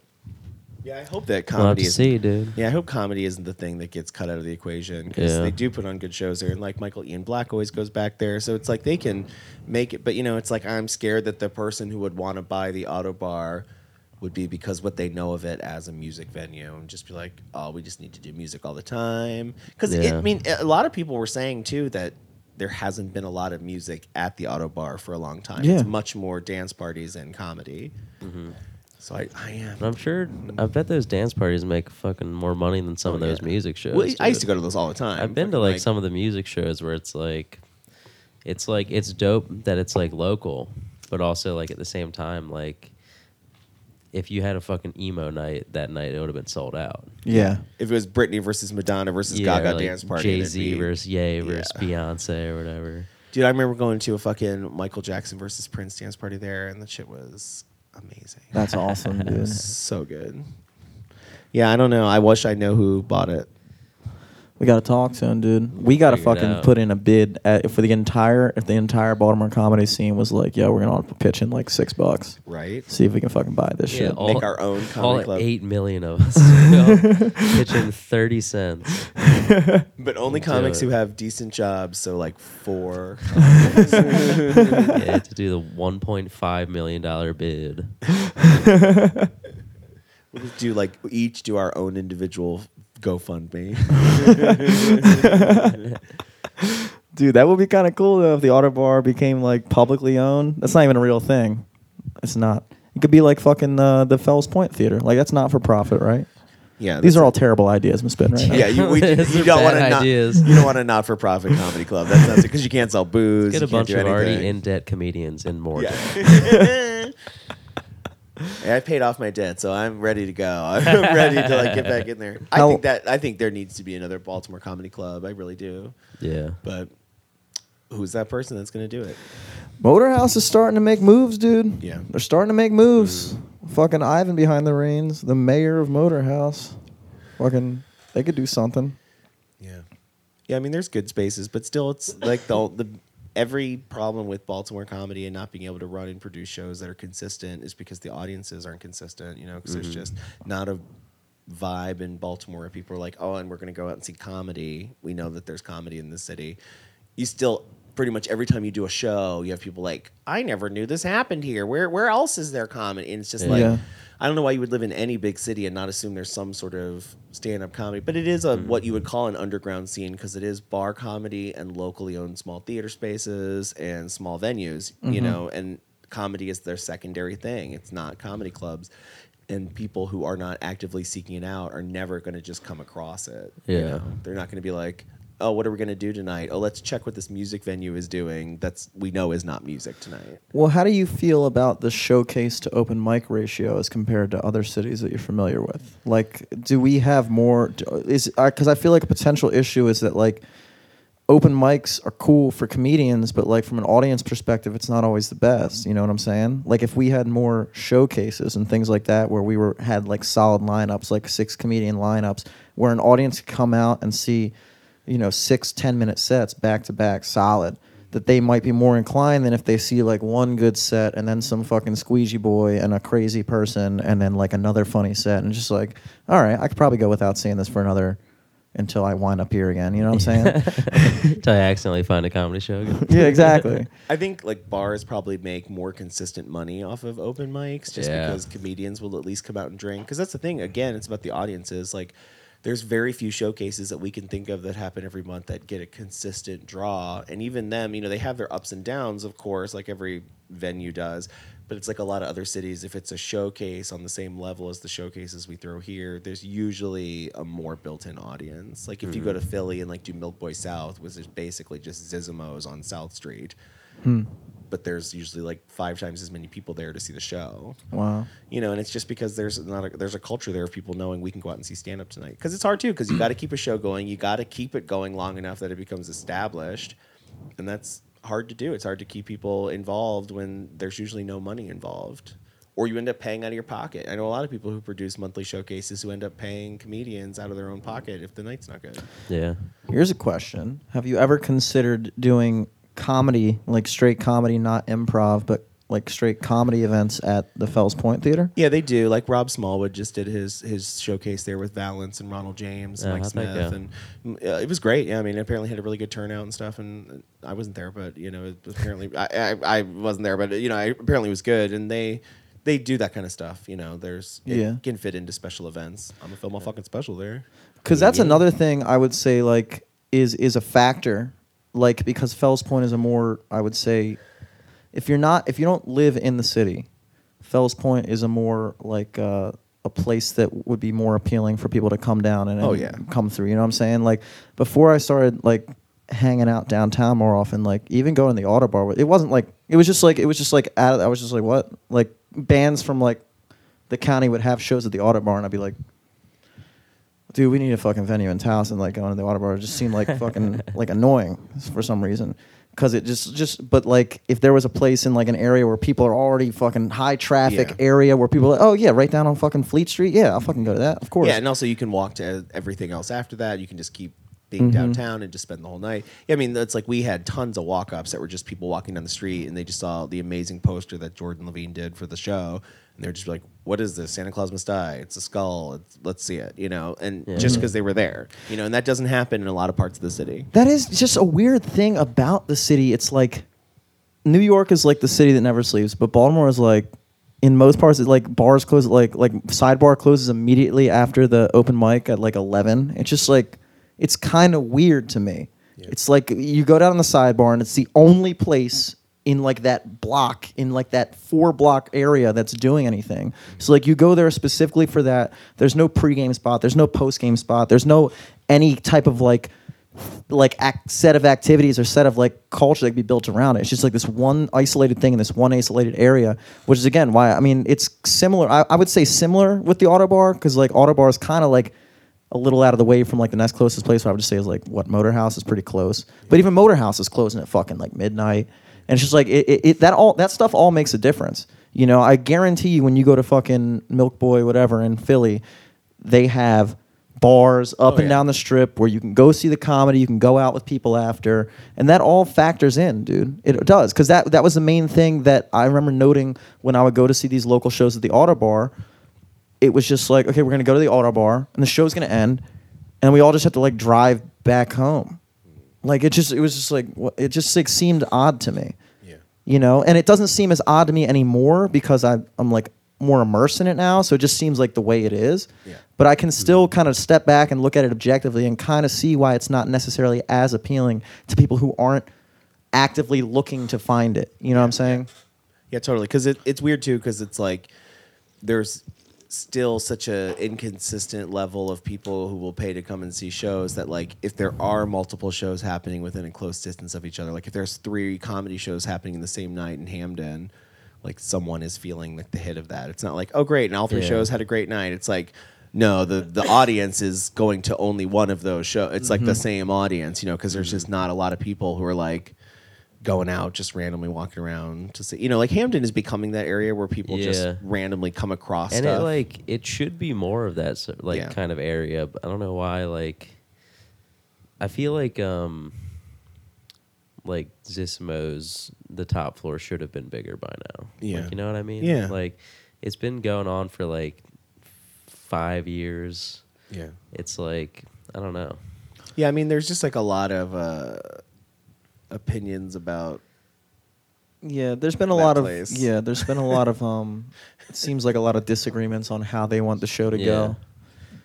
Yeah, I hope that We'll comedy to is. see, dude. Yeah, I hope comedy isn't the thing that gets cut out of the equation because Yeah. they do put on good shows there, and like Michael Ian Black always goes back there, so it's like they can make it. But you know, it's like I'm scared that the person who would want to buy the Ottobar would be because what they know of it as a music venue, and just be like, oh, we just need to do music all the time. Because Yeah. I mean, a lot of people were saying too that there hasn't been a lot of music at the Ottobar for a long time. Yeah. It's much more dance parties and comedy. Mm-hmm. So I, I am. I'm sure. I bet those dance parties make fucking more money than some Oh, of those yeah. music shows. Well, I used to go to those all the time. I've been to Fucking, like, some of the music shows where it's like, it's like it's dope that it's like local, but also like at the same time like, if you had a fucking emo night that night, it would have been sold out. Yeah. if it was Britney versus Madonna versus Yeah, Gaga or, like dance party, Jay it'd Z be- versus Ye versus Yeah. Beyonce or whatever. Dude, I remember going to a fucking Michael Jackson versus Prince dance party there, and the shit was amazing. That's awesome, *laughs* dude. so good. Yeah, I don't know. I wish I know who bought it. We gotta talk to him, dude. We gotta Figure it fucking out. put in a bid at, for the entire if the entire Baltimore comedy scene was like, yo, we're gonna pitch in like six bucks. Right? See if we can fucking buy this Yeah, shit. all- Make our own *laughs* All comedy club. eight million of us go *laughs* pitching thirty cents. *laughs* But only Do comics it. who have decent jobs, so like four. yeah, to do the one point five million dollar bid. We'll just do like each do our own individual GoFundMe. *laughs* Dude, that would be kind of cool though if the Ottobar became like publicly owned. That's not even a real thing. It's not. It could be like fucking uh, the Fells Point Theater. Like that's not for profit, right? yeah, These are all terrible ideas I'm spitting right now. Yeah, you, we, *laughs* you don't want bad to not, ideas. you don't want a not for profit comedy club. That's not because you can't sell booze. Get a bunch do of already in debt comedians in more. Yeah. *laughs* I paid off my debt, so I'm ready to go. *laughs* I'm ready to like get back in there. I How- think that I think there needs to be another Baltimore comedy club. I really do. Yeah. But who's that person that's going to do it? Motorhouse is starting to make moves, dude. Yeah. They're starting to make moves. Mm. Fucking Ivan behind the reins, the mayor of Motorhouse. Fucking, they could do something. Yeah. Yeah, I mean, there's good spaces, but still, it's like the the every problem with Baltimore comedy and not being able to run and produce shows that are consistent is because the audiences aren't consistent. You know, because there's mm-hmm. just not a vibe in Baltimore where people are like, oh, and we're going to go out and see comedy. We know that there's comedy in the city. You still pretty much every time you do a show, you have people like, I never knew this happened here. Where where else is there comedy? And it's just like. I don't know why you would live in any big city and not assume there's some sort of stand-up comedy, but it is a hmm. what you would call an underground scene because it is bar comedy and locally owned small theater spaces and small venues, you mm-hmm. know, and comedy is their secondary thing. It's not comedy clubs. And people who are not actively seeking it out are never going to just come across it. you Yeah. know? They're not going to be like, "Oh, what are we going to do tonight? Oh, let's check what this music venue is doing. That's we know is not music tonight." Well, how do you feel about the showcase to open mic ratio as compared to other cities that you're familiar with? Like, do we have more? Is because I feel like a potential issue is that like open mics are cool for comedians, but like from an audience perspective, it's not always the best. You know what I'm saying? Like if we had more showcases and things like that, where we were had like solid lineups, like six comedian lineups, where an audience could come out and see, you know, six ten minute sets back to back, solid. That they might be more inclined than if they see like one good set and then some fucking squeegee boy and a crazy person and then like another funny set and just like, all right, I could probably go without seeing this for another until I wind up here again. You know what I'm *laughs* saying? Until I accidentally find a comedy show. again. *laughs* yeah, exactly. I think like bars probably make more consistent money off of open mics just Yeah. because comedians will at least come out and drink. Because that's the thing. Again, it's about the audiences. Like, there's very few showcases that we can think of that happen every month that get a consistent draw. And even them, you know, they have their ups and downs, of course, like every venue does. But it's like a lot of other cities. If it's a showcase on the same level as the showcases we throw here, there's usually a more built-in audience. Like if you go to mm-hmm. Philly and like do MilkBoy South, which is basically just Zissimos on South Street, hmm. But there's usually like five times as many people there to see the show. Wow. You know, and it's just because there's not a, there's a culture there of people knowing we can go out and see stand up tonight. Because it's hard too, because you got to keep a show going. You got to keep it going long enough that it becomes established, and that's hard to do. It's hard to keep people involved when there's usually no money involved, or you end up paying out of your pocket. I know a lot of people who produce monthly showcases who end up paying comedians out of their own pocket if the night's not good. Yeah. Here's a question: Have you ever considered doing comedy, like straight comedy, not improv, but like straight comedy events at the Fells Point Theater? Yeah, they do. Like Rob Smallwood just did his his showcase there with Valance and Ronald James, and Yeah, Mike how'd that Smith, and uh, it was great. Yeah, I mean, it apparently had a really good turnout and stuff. And I wasn't there, but you know, it apparently I, I I wasn't there, but you know, I, apparently it was good. And they they do that kind of stuff. You know, there's it Yeah. can fit into special events. I'm gonna film a fucking special there. Because that's Yeah. another thing I would say like is is a factor, like because Fells Point is a more I would say, if you're not if you don't live in the city, Fells Point is a more like uh, a place that would be more appealing for people to come down and, Oh, yeah. come through. You know what I'm saying? Like before I started like hanging out downtown more often, like even going to the Ottobar, it wasn't like it was just like it was just like out of, I was just like what like bands from like the county would have shows at the Ottobar and I'd be like dude, we need a fucking venue in and like going to the Ottobar just seemed like *laughs* fucking like annoying for some reason. Cause it just just but like if there was a place in like an area where people are already fucking high traffic Yeah. area where people are like, oh yeah right down on fucking Fleet Street yeah I'll fucking go to that of course Yeah, and also you can walk to everything else after that. You can just keep being Mm-hmm. downtown and just spend the whole night. Yeah, I mean, it's like we had tons of walk ups that were just people walking down the street and they just saw the amazing poster that Jordan Levine did for the show. And they're just like, what is this? Santa Claus Must Die. It's a skull. It's, let's see it, you know? And Yeah. just because they were there, you know, and that doesn't happen in a lot of parts of the city. That is just a weird thing about the city. It's like New York is like the city that never sleeps, but Baltimore is like in most parts it's like bars close like like sidebar closes immediately after the open mic at like 11. It's just like it's kind of weird to me. Yeah. It's like you go down on the sidebar and it's the only place in like that block in like that four block area that's doing anything. So like you go there specifically for that. There's no pregame spot, there's no postgame spot, there's no any type of like like act, set of activities or set of like culture that can be built around it. It's just like this one isolated thing in this one isolated area, which is again why I mean it's similar. I, I would say similar with the Ottobar because like Ottobar is kind of like a little out of the way from like the next closest place. So I would just say is like what Motorhouse is pretty close, but even Motorhouse is closing at fucking like midnight, and it's just like it, it, it that all that stuff all makes a difference. You know, I guarantee you when you go to fucking MilkBoy whatever in Philly, they have bars up Oh, and yeah. down the strip where you can go see the comedy, you can go out with people after, and that all factors in, dude. It does because that that was the main thing that I remember noting when I would go to see these local shows at the Ottobar. It was just like, okay, we're gonna go to the Ottobar, and the show's gonna end, and we all just have to like drive back home. Like it just, it was just like, it just like seemed odd to me Yeah. you know and it doesn't seem as odd to me anymore because I, i'm like more immersed in it now so it just seems like the way it is Yeah. but i can still kind of step back and look at it objectively and kind of see why it's not necessarily as appealing to people who aren't actively looking to find it you know what i'm saying Yeah, totally. Because it, it's weird too. Because it's like there's still such a inconsistent level of people who will pay to come and see shows that like if there are multiple shows happening within a close distance of each other, like if there's three comedy shows happening in the same night in Hampden, like someone is feeling like the hit of that. It's not like oh great, and all three Yeah. shows had a great night. It's like No, the the audience is going to only one of those shows. It's like Mm-hmm. the same audience, you know, because there's just not a lot of people who are like going out just randomly walking around to see. You know, like Hampden is becoming that area where people just randomly come across and stuff. it like it should be more of that like Yeah. kind of area but i don't know why like i feel like um like Zissimo's the top floor should have been bigger by now Yeah. like, you know what i mean Yeah. like it's been going on for like five years yeah. it's like i don't know Yeah, I mean, there's just like a lot of uh, opinions about. Yeah, there's been a lot place. of yeah, there's been a lot of um *laughs* it seems like a lot of disagreements on how they want the show to Yeah. go.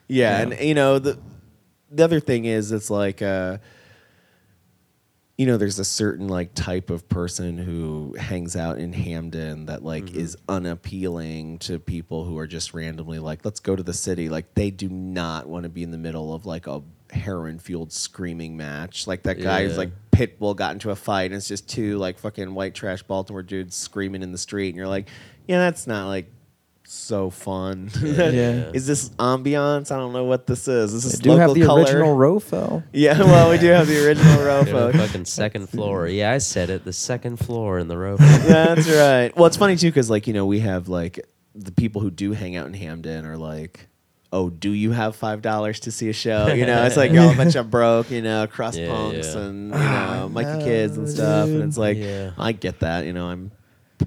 Yeah, Yeah. and you know the the other thing is it's like uh, you know there's a certain like type of person who hangs out in Hampden that like Mm-hmm. is unappealing to people who are just randomly like let's go to the city like they do not want to be in the middle of like a heroin fueled screaming match like that guy who's Yeah. like Pitbull got into a fight and it's just two like fucking white trash Baltimore dudes screaming in the street and you're like yeah that's not like so fun Yeah. *laughs* is this ambiance? I don't know what this is. This is They this do have the color? original Rofo. *laughs* Yeah, well, we do have the original They're the Rofo. fucking second floor yeah i said it the second floor in the rope *laughs* That's right. Well, it's funny too because like you know we have like the people who do hang out in Hampden are like. Oh, do you have five dollars to see a show? You know, it's like *laughs* all a bunch of broke, you know, crust Yeah, punks yeah. and you ah, know, Mikey know, kids and stuff. And it's like, Yeah. I get that. You know, I'm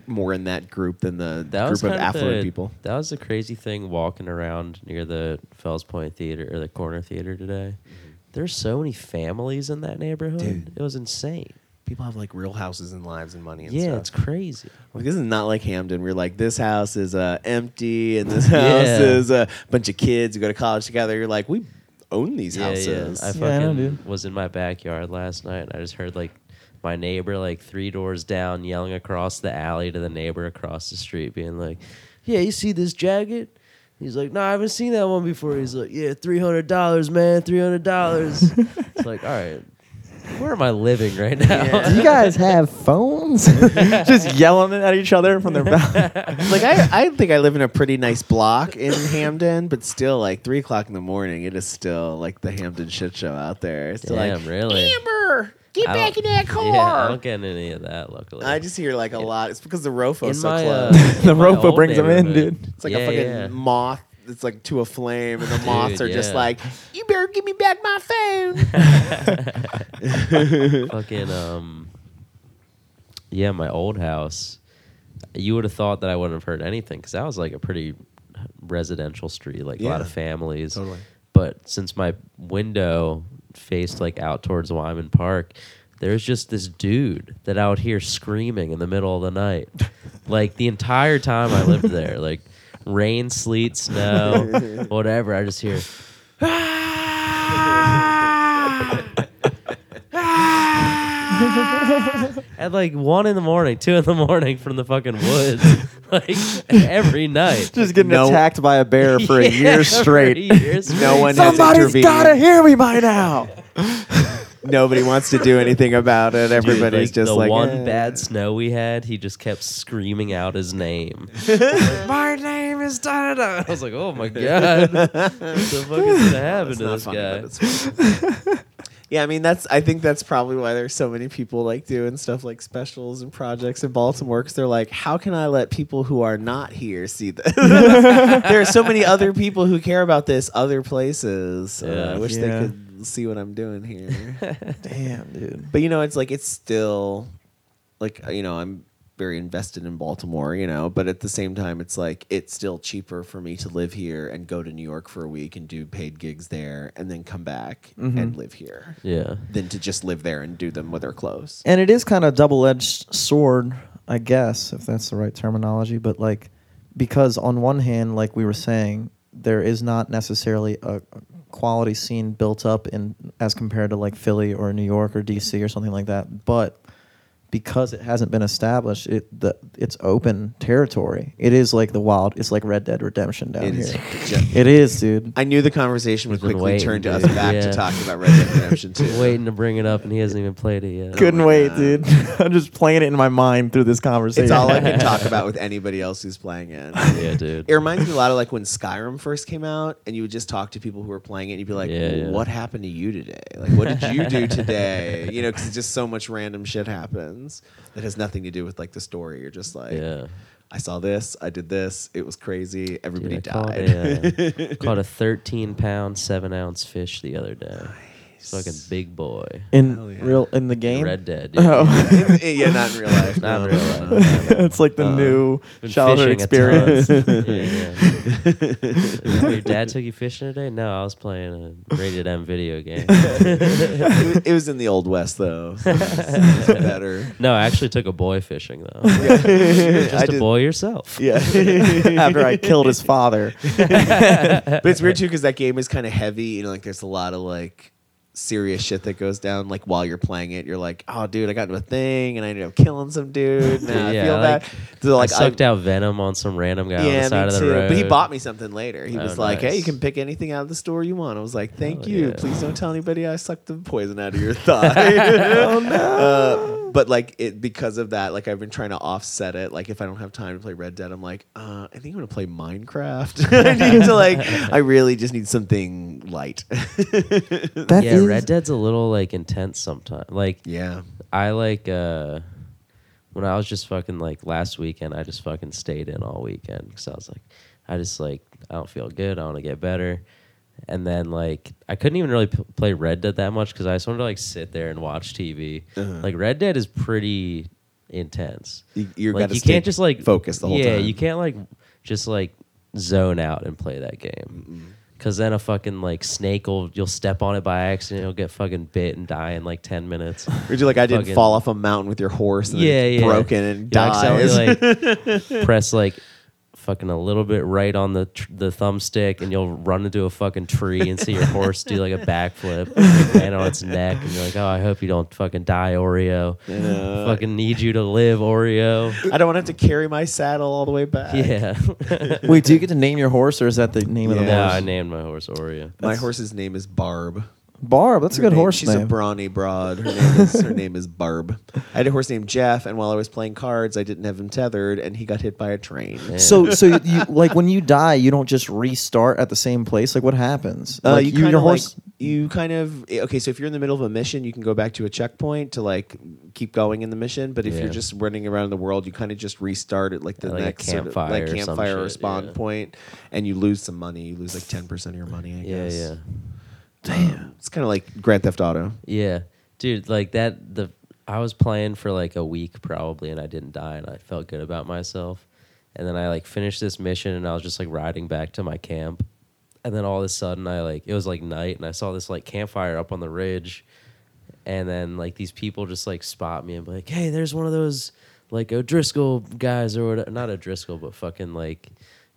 more in that group than the that group of kind affluent the, people. That was the crazy thing walking around near the Fells Point Theater or the Corner Theater today. Mm-hmm. There's so many families in that neighborhood. Dude. It was insane. People have like real houses and lives and money and yeah, stuff. it's crazy. Like, this is not like Hampden. We're like, this house is uh, empty and this *laughs* house Yeah. is a bunch of kids who go to college together. You're like, we own these Yeah, houses. yeah. I Yeah, I know, fucking dude. was in my backyard last night and I just heard like my neighbor like three doors down yelling across the alley to the neighbor across the street being like, "Yeah, you see this jacket?" He's like, "No, I haven't seen that one before." He's like, "Yeah, three hundred dollars, man, three hundred dollars." *laughs* it's like, all right, where am I living right now? Yeah. Do you guys have phones? *laughs* Just yelling at each other from their back. *laughs* like I, I think I live in a pretty nice block in Hampden, but still, like three o'clock in the morning, it is still like the Hampden shit show out there. It's still Damn, like, really? Amber, get I back in don't- that *laughs* car. Yeah, I don't get any of that. Luckily, I just hear like a lot. It's because the Rofo's in so my uh, close. The in my Rofo old brings 'em in, neighborhood- dude. It's like yeah, a fucking yeah. moth. It's like to a flame, and the *laughs* Dude, moths are just yeah. like, "You better give me back my phone." *laughs* fucking um yeah my old house you would have thought that i wouldn't have heard anything because that was like a pretty residential street like a lot of families totally. but since my window faced like out towards wyman park there's just this dude that out here screaming in the middle of the night *laughs* like the entire time i lived there like rain sleet snow *laughs* whatever i just hear *laughs* At like one in the morning, two in the morning from the fucking woods, *laughs* like every night. Just getting No. attacked by a bear for a Yeah, year for straight. a year straight. No one has Somebody's intervened. gotta hear me by now. Nobody wants to do anything about it. Dude, Everybody's like, just the like one eh. bad snow we had. He just kept screaming out his name. *laughs* My name is da da da. I was like, oh my *laughs* god, what the fuck is gonna happen It's to this funny, guy? but it's funny. yeah, I mean that's. I think that's probably why there's so many people like doing stuff like specials and projects in Baltimore because they're like, how can I let people who are not here see this? *laughs* there are so many other people who care about this other places. Uh, Yeah. I wish Yeah. they could see what I'm doing here. *laughs* Damn, dude. But you know, it's like it's still like uh, you know, I'm very invested in Baltimore, you know, but at the same time it's like it's still cheaper for me to live here and go to New York for a week and do paid gigs there and then come back and live here Yeah, than to just live there and do them with their clothes. And it is kind of double edged sword, I guess, if that's the right terminology. But like, because on one hand, like we were saying, there is not necessarily a quality scene built up in as compared to like Philly or New York or DC or something like that. But because it hasn't been established, it the it's open territory. It is like the wild. It's like Red Dead Redemption down It is here. *laughs* It is, dude. I knew the conversation would He's been quickly waiting, turn to us dude. back Yeah. to talking about Red Dead Redemption *laughs* 2. Waiting to bring it up, and he hasn't even played it yet. Oh Couldn't my wait, God. dude. *laughs* I'm just playing it in my mind through this conversation. It's all I can talk about with anybody else who's playing it. Yeah, dude. It reminds me a lot of like when Skyrim first came out, and you would just talk to people who were playing it, and you'd be like, Yeah, yeah. "What happened to you today? Like, what did you do today?" You know, because just so much random shit happens that has nothing to do with like the story. You're just like, Yeah. I saw this, I did this, it was crazy, everybody Dude, I caught died. a, uh, *laughs* caught a 13 pound, seven ounce fish the other day. It's like a big boy. in Hell yeah. real in the game. Red Dead. *laughs* dude. Oh. yeah, not in real life. Not in real life. no, no, no. it's like the Uh, new Been childhood fishing a experience. *laughs* yeah, *laughs* yeah. Your dad took you fishing today? No, I was playing a rated M video game. it, was- it was in the old west though. So it's better. no, I actually took a boy fishing though. I Just a did- boy yourself. Yeah. After I killed his father. but it's weird too because that game is kind of heavy. You know, like there's a lot of like serious shit that goes down. Like while you're playing it, you're like, "Oh, dude, I got into a thing and I ended up killing some dude." *laughs* Nah, I Yeah, feel like, bad. So, like I sucked out venom on some random guy on Yeah, the side me of the too. road. But he bought me something later. He Oh, was like, "Hey, you can pick anything out of the store you want." I was like, "Thank Oh, you. yeah. Please don't tell anybody I sucked the poison out of your *laughs* thigh." oh no! but like it because of that, like I've been trying to offset it. Like if I don't have time to play Red Dead, I'm like, uh, I think I'm gonna play Minecraft. *laughs* I need to like, I really just need something light. That yeah, is- Red Dead's a little like intense sometimes. Like yeah. I like uh when I was just fucking like last weekend, I just fucking stayed in all weekend because I was like, I just like I don't feel good. I want to get better. And then like I couldn't even really p- play Red Dead that much because I just wanted to like sit there and watch TV. Uh-huh. Like Red Dead is pretty intense. You, you're like you can't just like focus the whole yeah, time. you can't like just like zone out and play that game. Cause then a fucking like snake will you'll step on it by accident, you'll get fucking bit and die in like ten minutes. *laughs* Would you like I didn't Fucking- fall off a mountain with your horse and yeah, yeah. broken and You dies? accidentally, like *laughs* press like fucking a little bit right on the tr- the thumbstick, and you'll run into a fucking tree and see your horse do like a backflip and *laughs* on its neck, and you're like, oh, I hope you don't fucking die, Oreo. Yeah. fucking need you to live, Oreo. I don't want to have to carry my saddle all the way back. Yeah. *laughs* Wait, do you get to name your horse, or is that the name of the horse? Yeah. no, horse? I named my horse Oreo. My horse's name is Barb. Barb. That's a Her good name- horse She's a brawny broad. Her name is her name is Barb. I had a horse named Jeff, and while I was playing cards, I didn't have him tethered, and he got hit by a train. Yeah. so, so you like when you die, you don't just restart at the same place. Like, what happens? Uh, like you, your kind of horse. like you kind of okay. So if you're in the middle of a mission, you can go back to a checkpoint to like keep going in the mission. But if Yeah. you're just running around the world, you kind of just restart at like the Like a next sort of- campfire like campfire or shit, spawn yeah. point, and you lose some money. You lose like ten percent of your money. I yeah, guess. yeah. Damn. Um, it's kind of like Grand Theft Auto. Yeah, dude, like that. The I was playing for like a week probably, and I didn't die, and I felt good about myself. And then I like finished this mission, and I was just like riding back to my camp, and then all of a sudden I like it was like night, and I saw this like campfire up on the ridge, and then like these people just like spot me and be like, "Hey, there's one of those like O'Driscoll guys or whatever. not O'Driscoll, but fucking like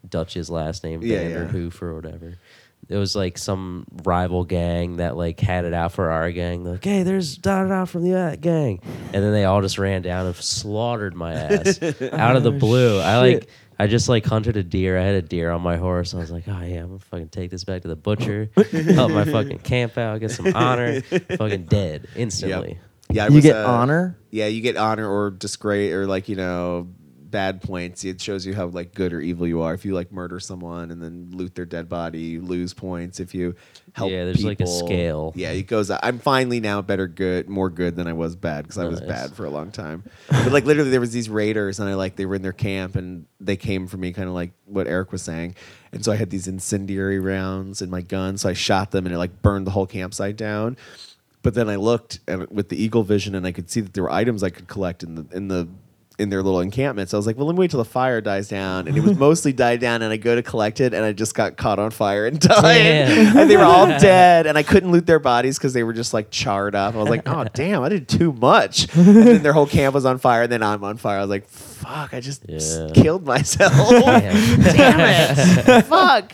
Dutch's last name, Yeah, Vanderhoof or whatever." It was like some rival gang that like had it out for our gang. They're like, hey, there's da da da from the uh, gang, and then they all just ran down and slaughtered my ass *laughs* out of the Oh, blue. I like. I just like hunted a deer. I had a deer on my horse. I was like, oh yeah, I'm gonna fucking take this back to the butcher, *laughs* help my fucking camp out, get some honor. *laughs* fucking dead instantly. Yeah, I you was, get uh, honor. Yeah, you get honor or disgrace or like you know bad points. It shows you how like good or evil you are. If you like murder someone and then loot their dead body, you lose points. If you help, Yeah, there's, like, a scale. Yeah, it goes. I'm finally now better good, more good than I was bad because I was Nice. bad for a long time. but like literally, there was these raiders and I like they were in their camp and they came for me, kind of like what Eric was saying. And so I had these incendiary rounds in my gun, so I shot them and it like burned the whole campsite down. But then I looked and with the eagle vision, and I could see that there were items I could collect in the in the in their little encampments. I was like, well, let me wait till the fire dies down, and it was mostly *laughs* died down. And I go to collect it, and I just got caught on fire and *laughs* died. Damn. and they were all *laughs* dead, and I couldn't loot their bodies because they were just like charred up. I was like, oh damn, I did too much. And then their whole camp was on fire, and then I'm on fire. I was like, fuck, I just Yeah. killed myself. Damn. damn it, fuck.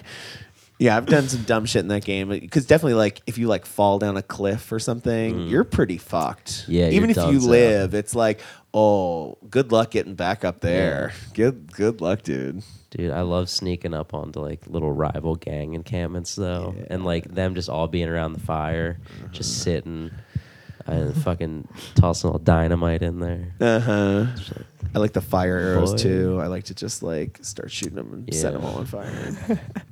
Yeah, I've done some dumb shit in that game because definitely, like, if you like fall down a cliff or something, you're pretty fucked. Yeah, even if you live, it's like, oh, good luck getting back up there. Good, good luck, dude. Dude, I love sneaking up onto like little rival gang encampments though, and like them just all being around the fire, just sitting, and fucking tossing all dynamite in there. Uh huh. Like, I like the fire arrows Boy. too. I like to just like start shooting them and set them all on fire. *laughs*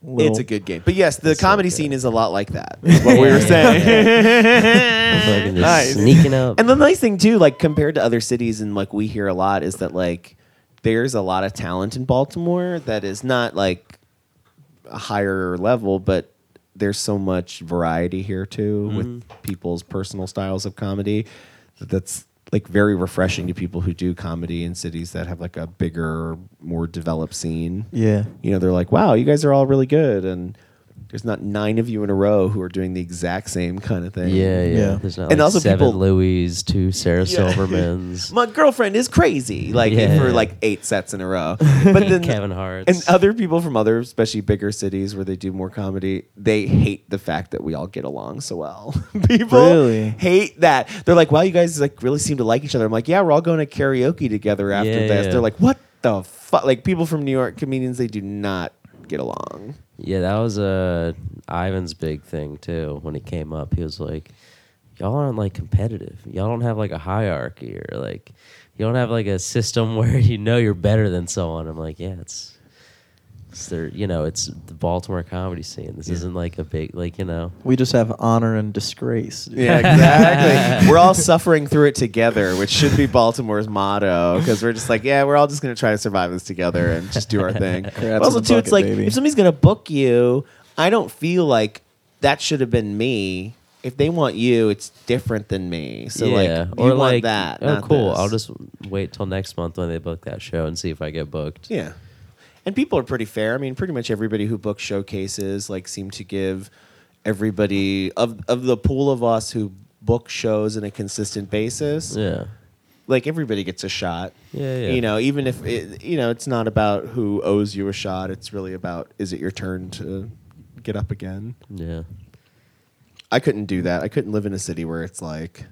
Little- It's a good game, but yes, the It's so comedy good. scene is a lot like that. that. is *laughs* what we were saying. *laughs* Nice. sneaking up. And the nice thing too, like compared to other cities, and like we hear a lot, is that like there's a lot of talent in Baltimore that is not like a higher level, but there's so much variety here too with mm-hmm. people's personal styles of comedy that's like very refreshing to people who do comedy in cities that have like a bigger, more developed scene. Yeah. You know, they're like, "Wow, you guys are all really good," and there's not nine of you in a row who are doing the exact same kind of thing. yeah, yeah, Yeah. There's not And like also seven people- Louis, two Sarah Yeah. Silvermans, *laughs* my girlfriend is crazy like Yeah. for like eight sets in a row *laughs* but then Kevin Hart, and other people from other especially bigger cities where they do more comedy they hate the fact that we all get along so well *laughs* people Really? hate that they're like wow you guys like really seem to like each other i'm like yeah we're all going to karaoke together after Yeah, this yeah. they're like what the fuck like people from new york comedians they do not get along Yeah, that was uh, Ivan's big thing too. When he came up, he was like, "Y'all aren't like competitive. Y'all don't have like a hierarchy or like, you don't have like a system *laughs* where you know you're better than someone." I'm like, "Yeah, it's, it's their, you know, it's the Baltimore comedy scene. This isn't like a big, like, you know, We just have honor and disgrace. yeah *laughs* exactly we're all *laughs* suffering through it together which should be baltimore's motto because we're just like yeah we're all just going to try to survive this together and just do our thing *laughs* Congrats But also the too it's like baby. if somebody's going to book you i don't feel like that should have been me if they want you it's different than me so like yeah, you or want like that Oh, not cool. this. I'll just wait till next month when they book that show and see if I get booked. Yeah. And people are pretty fair. I mean, pretty much everybody who books showcases like seem to give everybody of of the pool of us who book shows on a consistent basis. Yeah, Like everybody gets a shot. Yeah, yeah. You know, even if it, you know, it's not about who owes you a shot. It's really about is it your turn to get up again. yeah, I couldn't do that. I couldn't live in a city where it's like,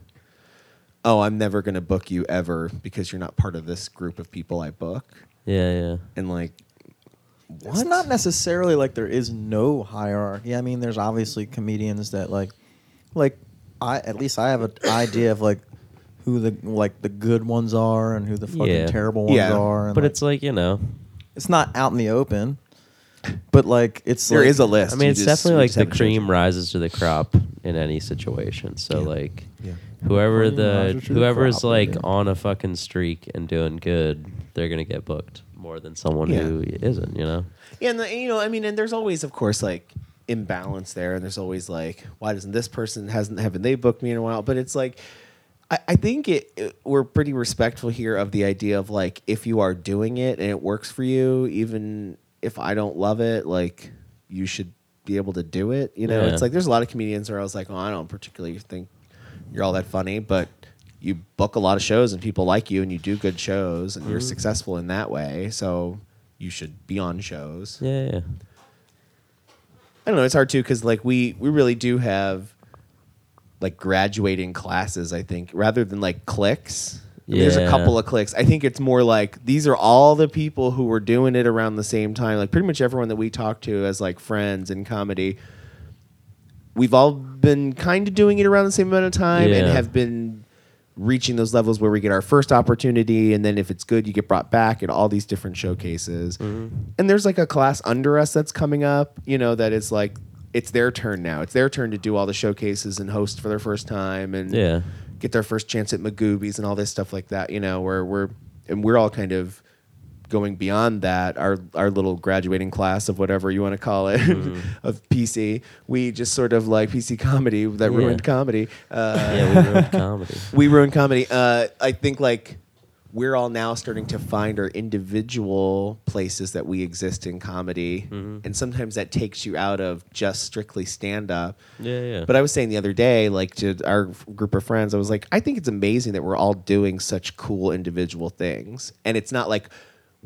oh, I'm never going to book you ever because you're not part of this group of people I book. yeah, yeah. And like, It's not necessarily like there is no hierarchy. I mean, there's obviously comedians that like, like I at least I have an idea of like who the like the good ones are and who the fucking Yeah. terrible ones Yeah. are. And But like, it's like you know, it's not out in the open. But like it's There like, is a list. I mean, You it's just- definitely like just the haven't chosen. cream rises to the crop in any situation. So Yeah. like, Yeah. whoever Cream the rises to the whoever's crop, like baby. on a fucking streak and doing good, they're gonna get booked more than someone Yeah. who isn't. You know? Yeah, and the, you know, I mean, and there's always, of course, like imbalance there, and there's always like, why doesn't this person hasn't haven't they booked me in a while? But it's like, I, I think it, it- we're pretty respectful here of the idea of like, if you are doing it and it works for you, even if I don't love it, like you should be able to do it. You know, Yeah. it's like there's a lot of comedians where I was like, oh, I don't particularly think you're all that funny, but you book a lot of shows and people like you and you do good shows and you're mm-hmm. successful in that way. So you should be on shows. Yeah, yeah. I don't know. It's hard too because like we we really do have like graduating classes. I think rather than like clicks. Mean, There's a couple of clicks. I think it's more like these are all the people who were doing it around the same time. Like pretty much everyone that we talk to as like friends in comedy. We've all been kind of doing it around the same amount of time and have been reaching those levels where we get our first opportunity and then if it's good you get brought back at all these different showcases Mm-hmm. and there's like a class under us that's coming up you know that is like it's their turn now it's their turn to do all the showcases and host for their first time and Yeah. get their first chance at Magooby's and all this stuff like that you know where we're and we're all kind of going beyond that our our little graduating class of whatever you want to call it *laughs* of pc we just sort of like pc comedy *laughs* that Yeah. ruined comedy uh, Yeah, we ruined comedy. *laughs* we ruin comedy. Uh, I think like we're all now starting to find our individual places that we exist in comedy, and sometimes that takes you out of just strictly stand up. Yeah, yeah. But I was saying the other day, like to our group of friends, I was like, I think it's amazing that we're all doing such cool individual things, and it's not like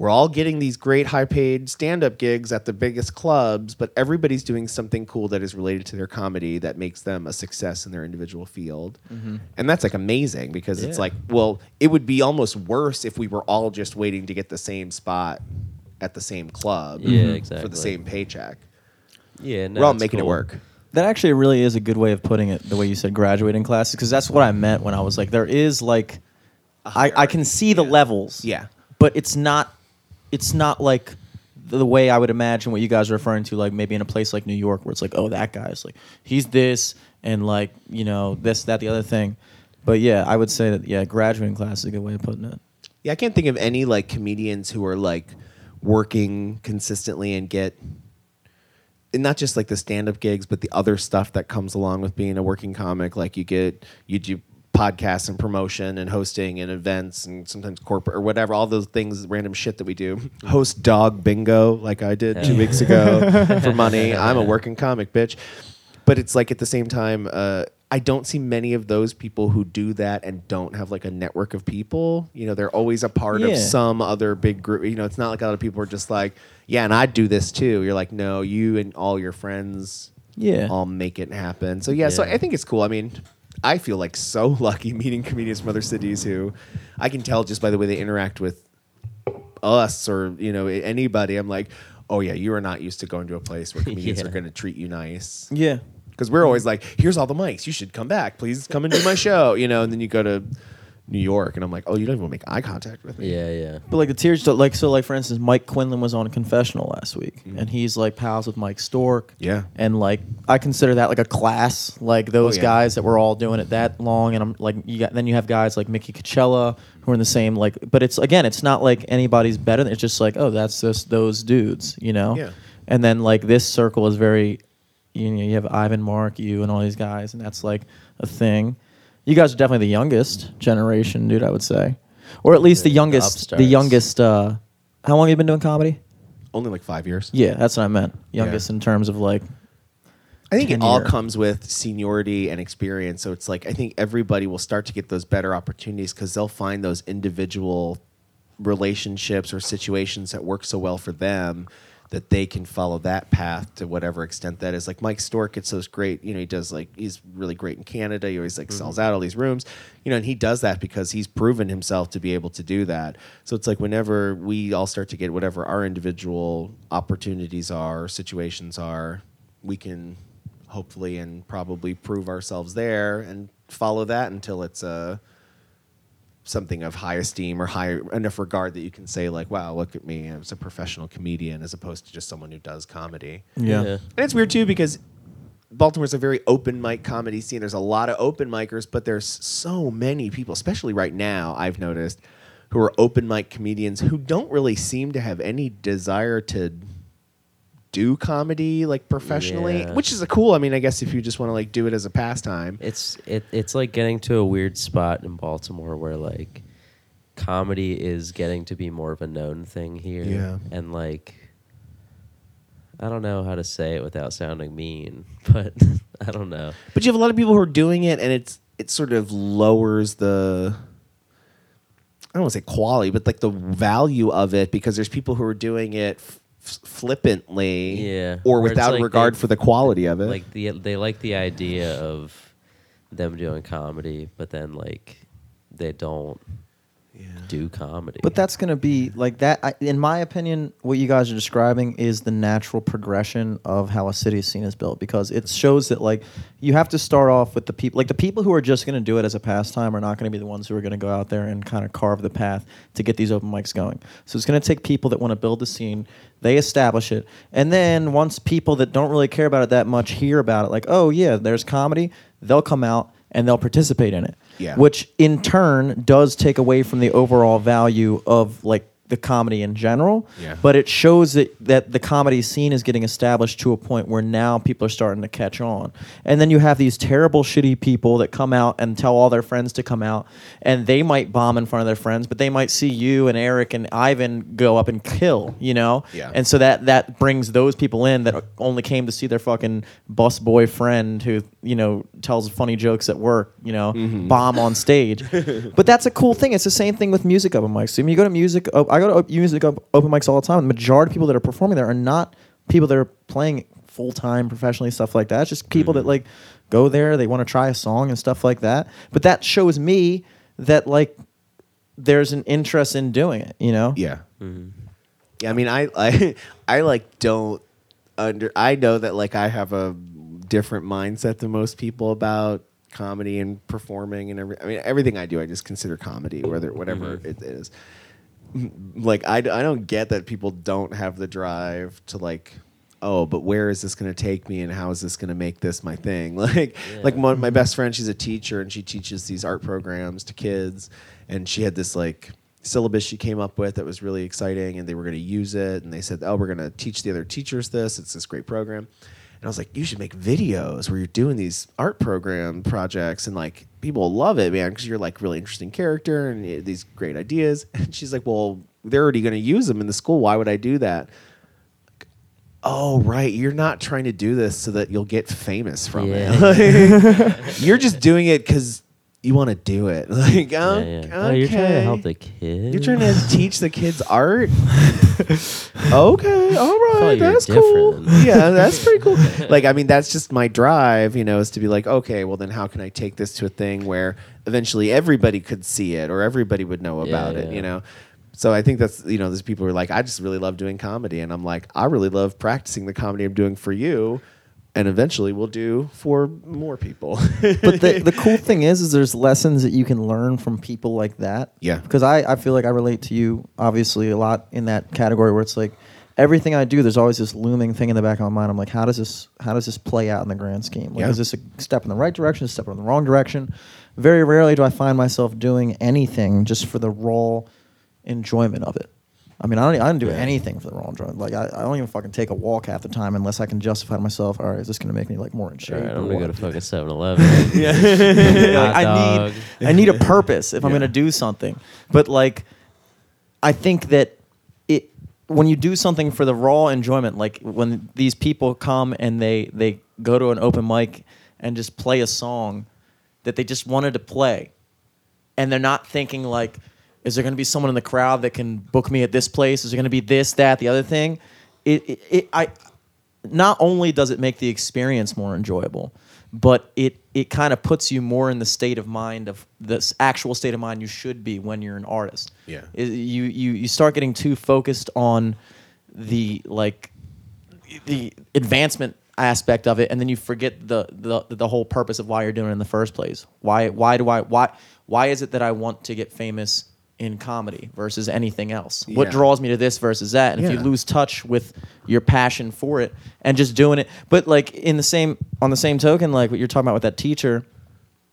we're all getting these great high paid stand up gigs at the biggest clubs, but everybody's doing something cool that is related to their comedy that makes them a success in their individual field. Mm-hmm. And that's like amazing because it's like, well, it would be almost worse if we were all just waiting to get the same spot at the same club Yeah, mm-hmm. for exactly. the same paycheck. Yeah, no, we're all making cool. it work. That actually really is a good way of putting it. The way you said graduating classes, because that's what I meant when I was like, there is like, I, I can see the yeah. levels. Yeah. but it's not, it's not like the way I would imagine what you guys are referring to, like maybe in a place like New York, where it's like, oh, that guy's like, he's this, and like, you know, this, that, the other thing. But yeah, I would say that yeah, graduating class is a good way of putting it. Yeah, I can't think of any like comedians who are like working consistently and get and not just like the stand-up gigs, but the other stuff that comes along with being a working comic. Like you get you do podcasts and promotion and hosting and events and sometimes corporate or whatever, all those things, random shit that we do. *laughs* Host dog bingo like I did two weeks ago *laughs* for money. I'm a working comic, bitch. But it's like at the same time, uh, I don't see many of those people who do that and don't have like a network of people. You know, they're always a part Yeah. of some other big group. You know, it's not like a lot of people are just like, yeah, and I do this too. You're like, no, you and all your friends Yeah. all make it happen. So yeah, so Yeah. I think it's cool. I mean, I feel like so *laughs* lucky meeting comedians from other cities who I can tell just by the way they interact with us or you know anybody. I'm like, oh yeah, you are not used to going to a place where *laughs* comedians Yeah. are going to treat you nice. Yeah. Because we're always like, here's all the mics. You should come back. Please come and do my show. You know, and then you go to New York, and I'm like, oh, you don't even make eye contact with me. Yeah, yeah. But like the tears, like so, like for instance, Mike Quinlan was on Confessional last week, Mm-hmm. and he's like pals with Mike Stork. Yeah. and like I consider that like a class, like those Oh, yeah. guys that were all doing it that long, and I'm like, you got then you have guys like Mickey Coachella who are in the same like, but it's again, it's not like anybody's better. than It's just like, oh, that's just those dudes, you know. Yeah. And then like this circle is very, you know, you have Ivan, Mark, you, and all these guys, and that's like a thing. You guys are definitely the youngest generation, dude. I would say, or at least the The youngest, the upstarts. youngest. uh How long have you been doing comedy? Only like five years. Yeah, that's what I meant. Youngest Yeah. in terms of like, I think it all comes with seniority and experience. So it's like I think everybody will start to get those better opportunities because they'll find those individual relationships or situations that work so well for them that they can follow that path to whatever extent that is. Like Mike Stork gets those great, you know, he does like he's really great in Canada. He always like sells out all these rooms, you know, and he does that because he's proven himself to be able to do that. So it's like whenever we all start to get whatever our individual opportunities are, situations are, we can hopefully and probably prove ourselves there and follow that until it's uh, something of high esteem or high enough regard that you can say like, "Wow, look at me! I'm a professional comedian," as opposed to just someone who does comedy. yeah, And it's weird too because Baltimore's a very open mic comedy scene. There's a lot of open micers, but there's so many people, especially right now, I've noticed, who are open mic comedians who don't really seem to have any desire to do comedy like professionally, Yeah. which is a cool. I mean, I guess if you just want to like do it as a pastime. It's it, it's like getting to a weird spot in Baltimore where like comedy is getting to be more of a known thing here. Yeah. And like I don't know how to say it without sounding mean, *laughs* but *laughs* I don't know. But you have a lot of people who are doing it, and it's it sort of lowers the I don't want to say quality, but like the value of it because there's people who are doing it f- flippantly, Yeah. or without like regard they- for the quality of it. Like the they like the idea of them doing comedy, but then like they don't. Do comedy. But that's gonna be like that. I, in my opinion, what you guys are describing is the natural progression of how a city scene is built because it shows that like you have to start off with the people, like the people who are just gonna do it as a pastime are not gonna be the ones who are gonna go out there and kind of carve the path to get these open mics going. So it's gonna take people that want to build the scene. They establish it, and then once people that don't really care about it that much hear about it, like oh yeah, there's comedy, they'll come out and they'll participate in it Yeah. which in turn does take away from the overall value of like the comedy in general. Yeah. But it shows that that the comedy scene is getting established to a point where now people are starting to catch on. And then you have these terrible shitty people that come out and tell all their friends to come out and they might bomb in front of their friends, but they might see you and Eric and Ivan go up and kill, you know? Yeah. And so that that brings those people in that only came to see their fucking bus boy friend who, you know, tells funny jokes at work, you know, Mm-hmm. bomb on stage. *laughs* but that's a cool thing. It's the same thing with music open mics. I mean, you go to music, op- I go to op- music op- open mics all the time. The majority of people that are performing there are not people that are playing full time professionally, stuff like that. It's just people Mm-hmm. that like go there, they want to try a song and stuff like that. But that shows me that like there's an interest in doing it, you know? Yeah. Yeah, I mean, I, *laughs* I, I like don't under. I know that like I have a different mindset than most people about comedy and performing and every. I mean, everything I do, I just consider comedy, whether whatever it is. Like I, I don't get that people don't have the drive to like. Oh, but where is this going to take me, and how is this going to make this my thing? *laughs* Like, like my, my best friend, she's a teacher, and she teaches these art programs to kids, and she had this like syllabus she came up with that was really exciting and they were going to use it and they said oh we're going to teach the other teachers this it's this great program and i was like you should make videos where you're doing these art program projects and like people love it man because you're like really interesting character and you have these great ideas. *laughs* And she's like well they're already going to use them in the school. Why would i do that? Oh right. You're not trying to do this so that you'll get famous from Yeah. *laughs* it *laughs* you're just doing it because you want to do it *laughs* like Yeah, okay. yeah. Oh, you're trying to help the kids. You're trying to teach the kids art? *laughs* okay, all right, that's cool. Yeah, that's pretty cool. *laughs* Like, I mean, that's just my drive, you know, is to be like, okay, well, then how can I take this to a thing where eventually everybody could see it or everybody would know Yeah, about it, you know? So I think that's, you know, there's people who are like, I just really love doing comedy. And I'm like, I really love practicing the comedy I'm doing for you. And eventually we'll do for more people. *laughs* but the, the cool *laughs* thing is is there's lessons that you can learn from people like that Yeah. because I, I feel like i relate to you obviously a lot in that category where it's like everything i do there's always this looming thing in the back of my mind i'm like how does this how does this play out in the grand scheme like Yeah. is this a step in the right direction a step in the wrong direction very rarely do i find myself doing anything just for the raw enjoyment of it I mean, I don't, I don't do Yeah. anything for the wrong drug. Like, I, I don't even fucking take a walk half the time unless I can justify to myself, all right, is this going to make me like more in shape? All right, I'm gonna go what?" to fucking *laughs* 7-Eleven. Like, I need I need a purpose if I'm going to do something. But like I think that it when you do something for the raw enjoyment, like when these people come and they they go to an open mic and just play a song that they just wanted to play and they're not thinking like is there going to be someone in the crowd that can book me at this place? Is there going to be this that the other thing? It, it, it i not only does it make the experience more enjoyable but it it kind of puts you more in the state of mind of this actual state of mind you should be when you're an artist. Yeah. I- you you you start getting too focused on the like the advancement aspect of it and then you forget the, the the whole purpose of why you're doing it in the first place. Why why do i why why is it that i want to get famous in comedy versus anything else. What draws me to this versus that and if you lose touch with your passion for it and just doing it but like in the same on the same token like what you're talking about with that teacher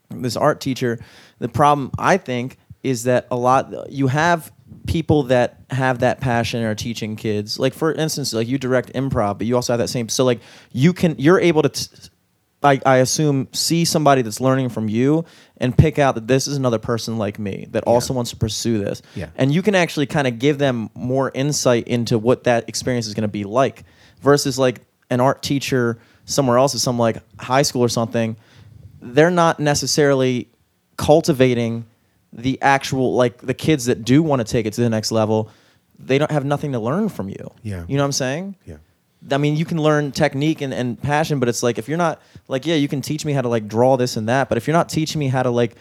this art teacher the problem i think is that a lot you have people that have that passion are teaching kids. Like for instance like you direct improv but you also have that same so like you can you're able to t- I, I assume see somebody that's learning from you and pick out that this is another person like me that also wants to pursue this Yeah. and you can actually kind of give them more insight into what that experience is going to be like versus like an art teacher somewhere else at some like high school or something they're not necessarily cultivating the actual like the kids that do want to take it to the next level they don't have nothing to learn from you Yeah. you know what i'm saying Yeah. I mean, you can learn technique and, and passion, but it's like if you're not like, yeah, you can teach me how to like draw this and that, but if you're not teaching me how to like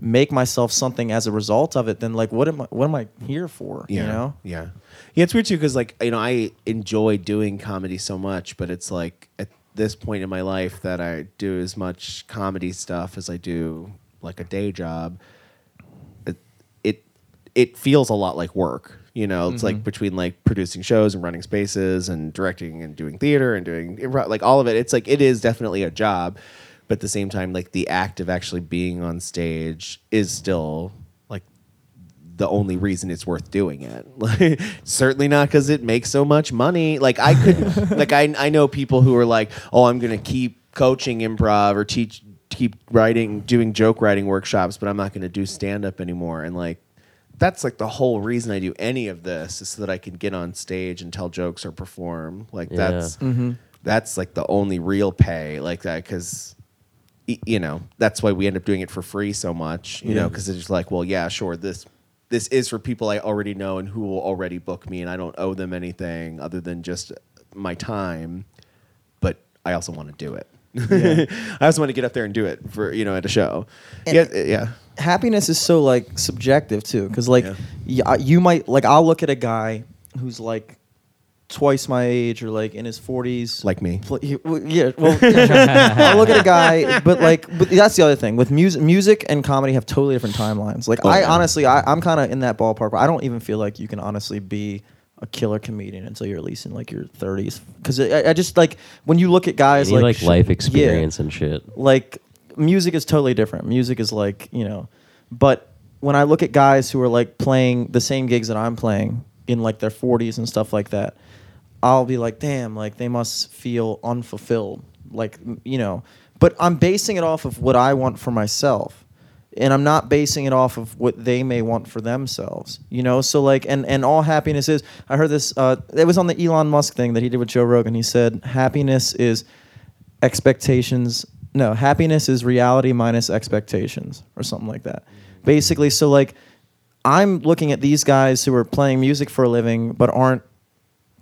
make myself something as a result of it, then like what am I what am I here for? Yeah. You know? Yeah. Yeah, it's weird too because like you know I enjoy doing comedy so much, but it's like at this point in my life that I do as much comedy stuff as I do like a day job. It it, it feels a lot like work. You know, it's like mm-hmm. between like producing shows and running spaces and directing and doing theater and doing improv, like all of it. It's like it is definitely a job, but at the same time, like the act of actually being on stage is still like the only reason it's worth doing it. *laughs* Like, certainly not because it makes so much money. Like I could, *laughs* like I I know people who are like, oh, I'm gonna keep coaching improv or teach, keep writing, doing joke writing workshops, but I'm not gonna do stand up anymore. And like, that's like the whole reason I do any of this is so that I can get on stage and tell jokes or perform. Like Yeah. that's mm-hmm. that's like the only real pay like that because you know that's why we end up doing it for free so much. You know, because it's just like, well, yeah, sure, this this is for people I already know and who will already book me, and I don't owe them anything other than just my time. But I also want to do it. *laughs* I also want to get up there and do it for you know at a show. And- yeah, yeah. Happiness is so like subjective too because like Yeah. yeah. you might like i'll look at a guy who's like twice my age or like in his 40s Like me. Pl- he- well, yeah well *laughs* i'll look at a guy but like but that's the other thing with music music and comedy have totally different timelines like Oh, i yeah. honestly I, i'm kind of in that ballpark but i don't even feel like you can honestly be a killer comedian until you're at least in like your 30s because I, I just like when you look at You guys need like like sh- life yeah experience and shit. like music is totally different. Music is like, you know, but when I look at guys who are like playing the same gigs that I'm playing in like their 40s and stuff like that, I'll be like, damn, like they must feel unfulfilled. Like, you know, but I'm basing it off of what I want for myself. And I'm not basing it off of what they may want for themselves, you know. So like, and and all happiness is. I heard this. Uh, it was on the Elon Musk thing that he did with Joe Rogan. He said happiness is expectations no happiness is reality minus expectations or something like that. Basically so like i'm looking at these guys who are playing music for a living but aren't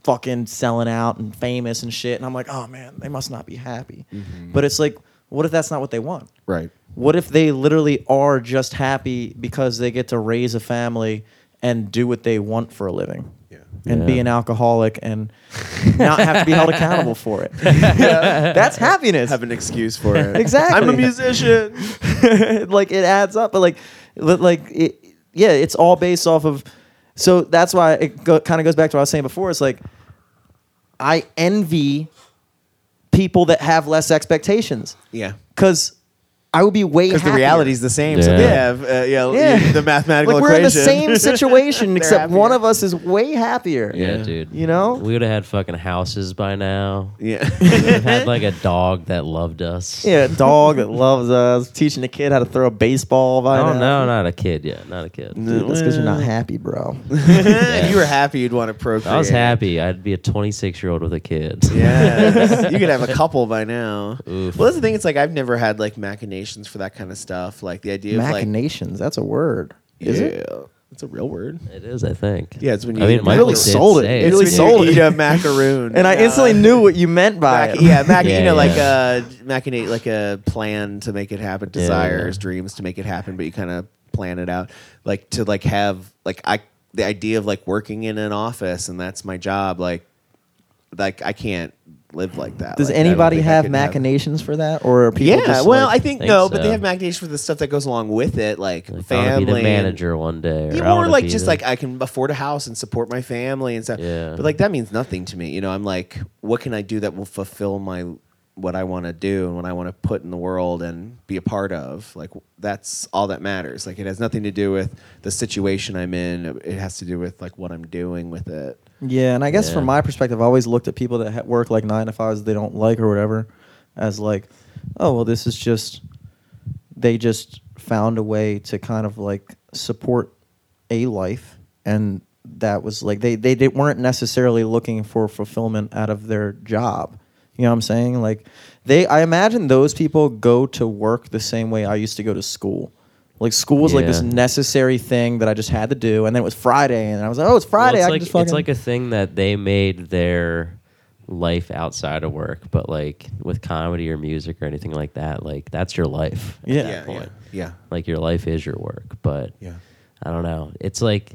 fucking selling out and famous and shit and i'm like oh man they must not be happy. Mm-hmm. But it's like what if that's not what they want? Right. what if they literally are just happy because they get to raise a family and do what they want for a living Yeah. and be an alcoholic and not have to be held accountable for it *laughs* that's happiness Have an excuse for it. Exactly. I'm a musician. *laughs* like it adds up but like like it, yeah it's all based off of so that's why it go, kind of goes back to what i was saying before it's like i envy people that have less expectations Yeah. because i would be way Because the reality is the same. So Yeah. they have uh, yeah, Yeah. the mathematical like we're in the same *laughs* situation They're except one of us is way happier Yeah, dude. you know We would have had fucking houses by now. Yeah. *laughs* We would've had like a dog that loved us. yeah a dog that loves us teaching a kid how to throw a baseball by Oh now. no, not a kid yet. Not a kid. Dude, that's because you're not happy bro *laughs* If you were happy, you'd want to procreate. If I was happy. I'd be a 26 year old with a kid. Yeah, you could have a couple by now. Oof. Well, that's the thing. It's like I've never had like machinations for that kind of stuff. Like the idea of like machinations that's a word is yeah, it It's a real word. It is, I think. Yeah, it's when you I mean, a Michael really did sold it. say It It's really when sold you it. eat a macaroon. *laughs* and I Uh, instantly knew what you meant by Mac- it. yeah, mac- Yeah, you know, like yeah. uh, machinate, like a plan to make it happen, Yeah, desires, yeah. dreams to make it happen, but you kind of plan it out, like to like have like I the idea of like working in an office and that's my job, like like I can't live like that. Does Like, I don't anybody think I have could machinations for that, or are people yeah, just well, like- I think, Think no, but they so. have machinations for the stuff that goes along with it, like, Like, I wanna family, be the and- manager one day. Or Yeah, I or wanna like be just the- like I can afford a house and support my family and stuff. Yeah. But like that means nothing to me. You know, I'm like, what can I do that will fulfill my what I want to do and what I want to put in the world and be a part of? Like that's all that matters. Like it has nothing to do with the situation I'm in. It has to do with like what I'm doing with it. yeah. And I guess Yeah. from my perspective, I always looked at people that ha- work like nine to fives they don't like or whatever, as like, oh well, this is just they just found a way to kind of like support a life, and that was like they they, they weren't necessarily looking for fulfillment out of their job. You know what I'm saying? Like they I imagine those people go to work the same way I used to go to school. Like school was like this Yeah. necessary thing that I just had to do, and then it was Friday, and I was like, "Oh, it's Well, Friday! it's I like can just fucking." it's like a thing that they made their life outside of work, but like with comedy or music or anything like that, like that's your life. at Yeah. that yeah, point. yeah, Like your life is your work, but yeah. I don't know. It's like,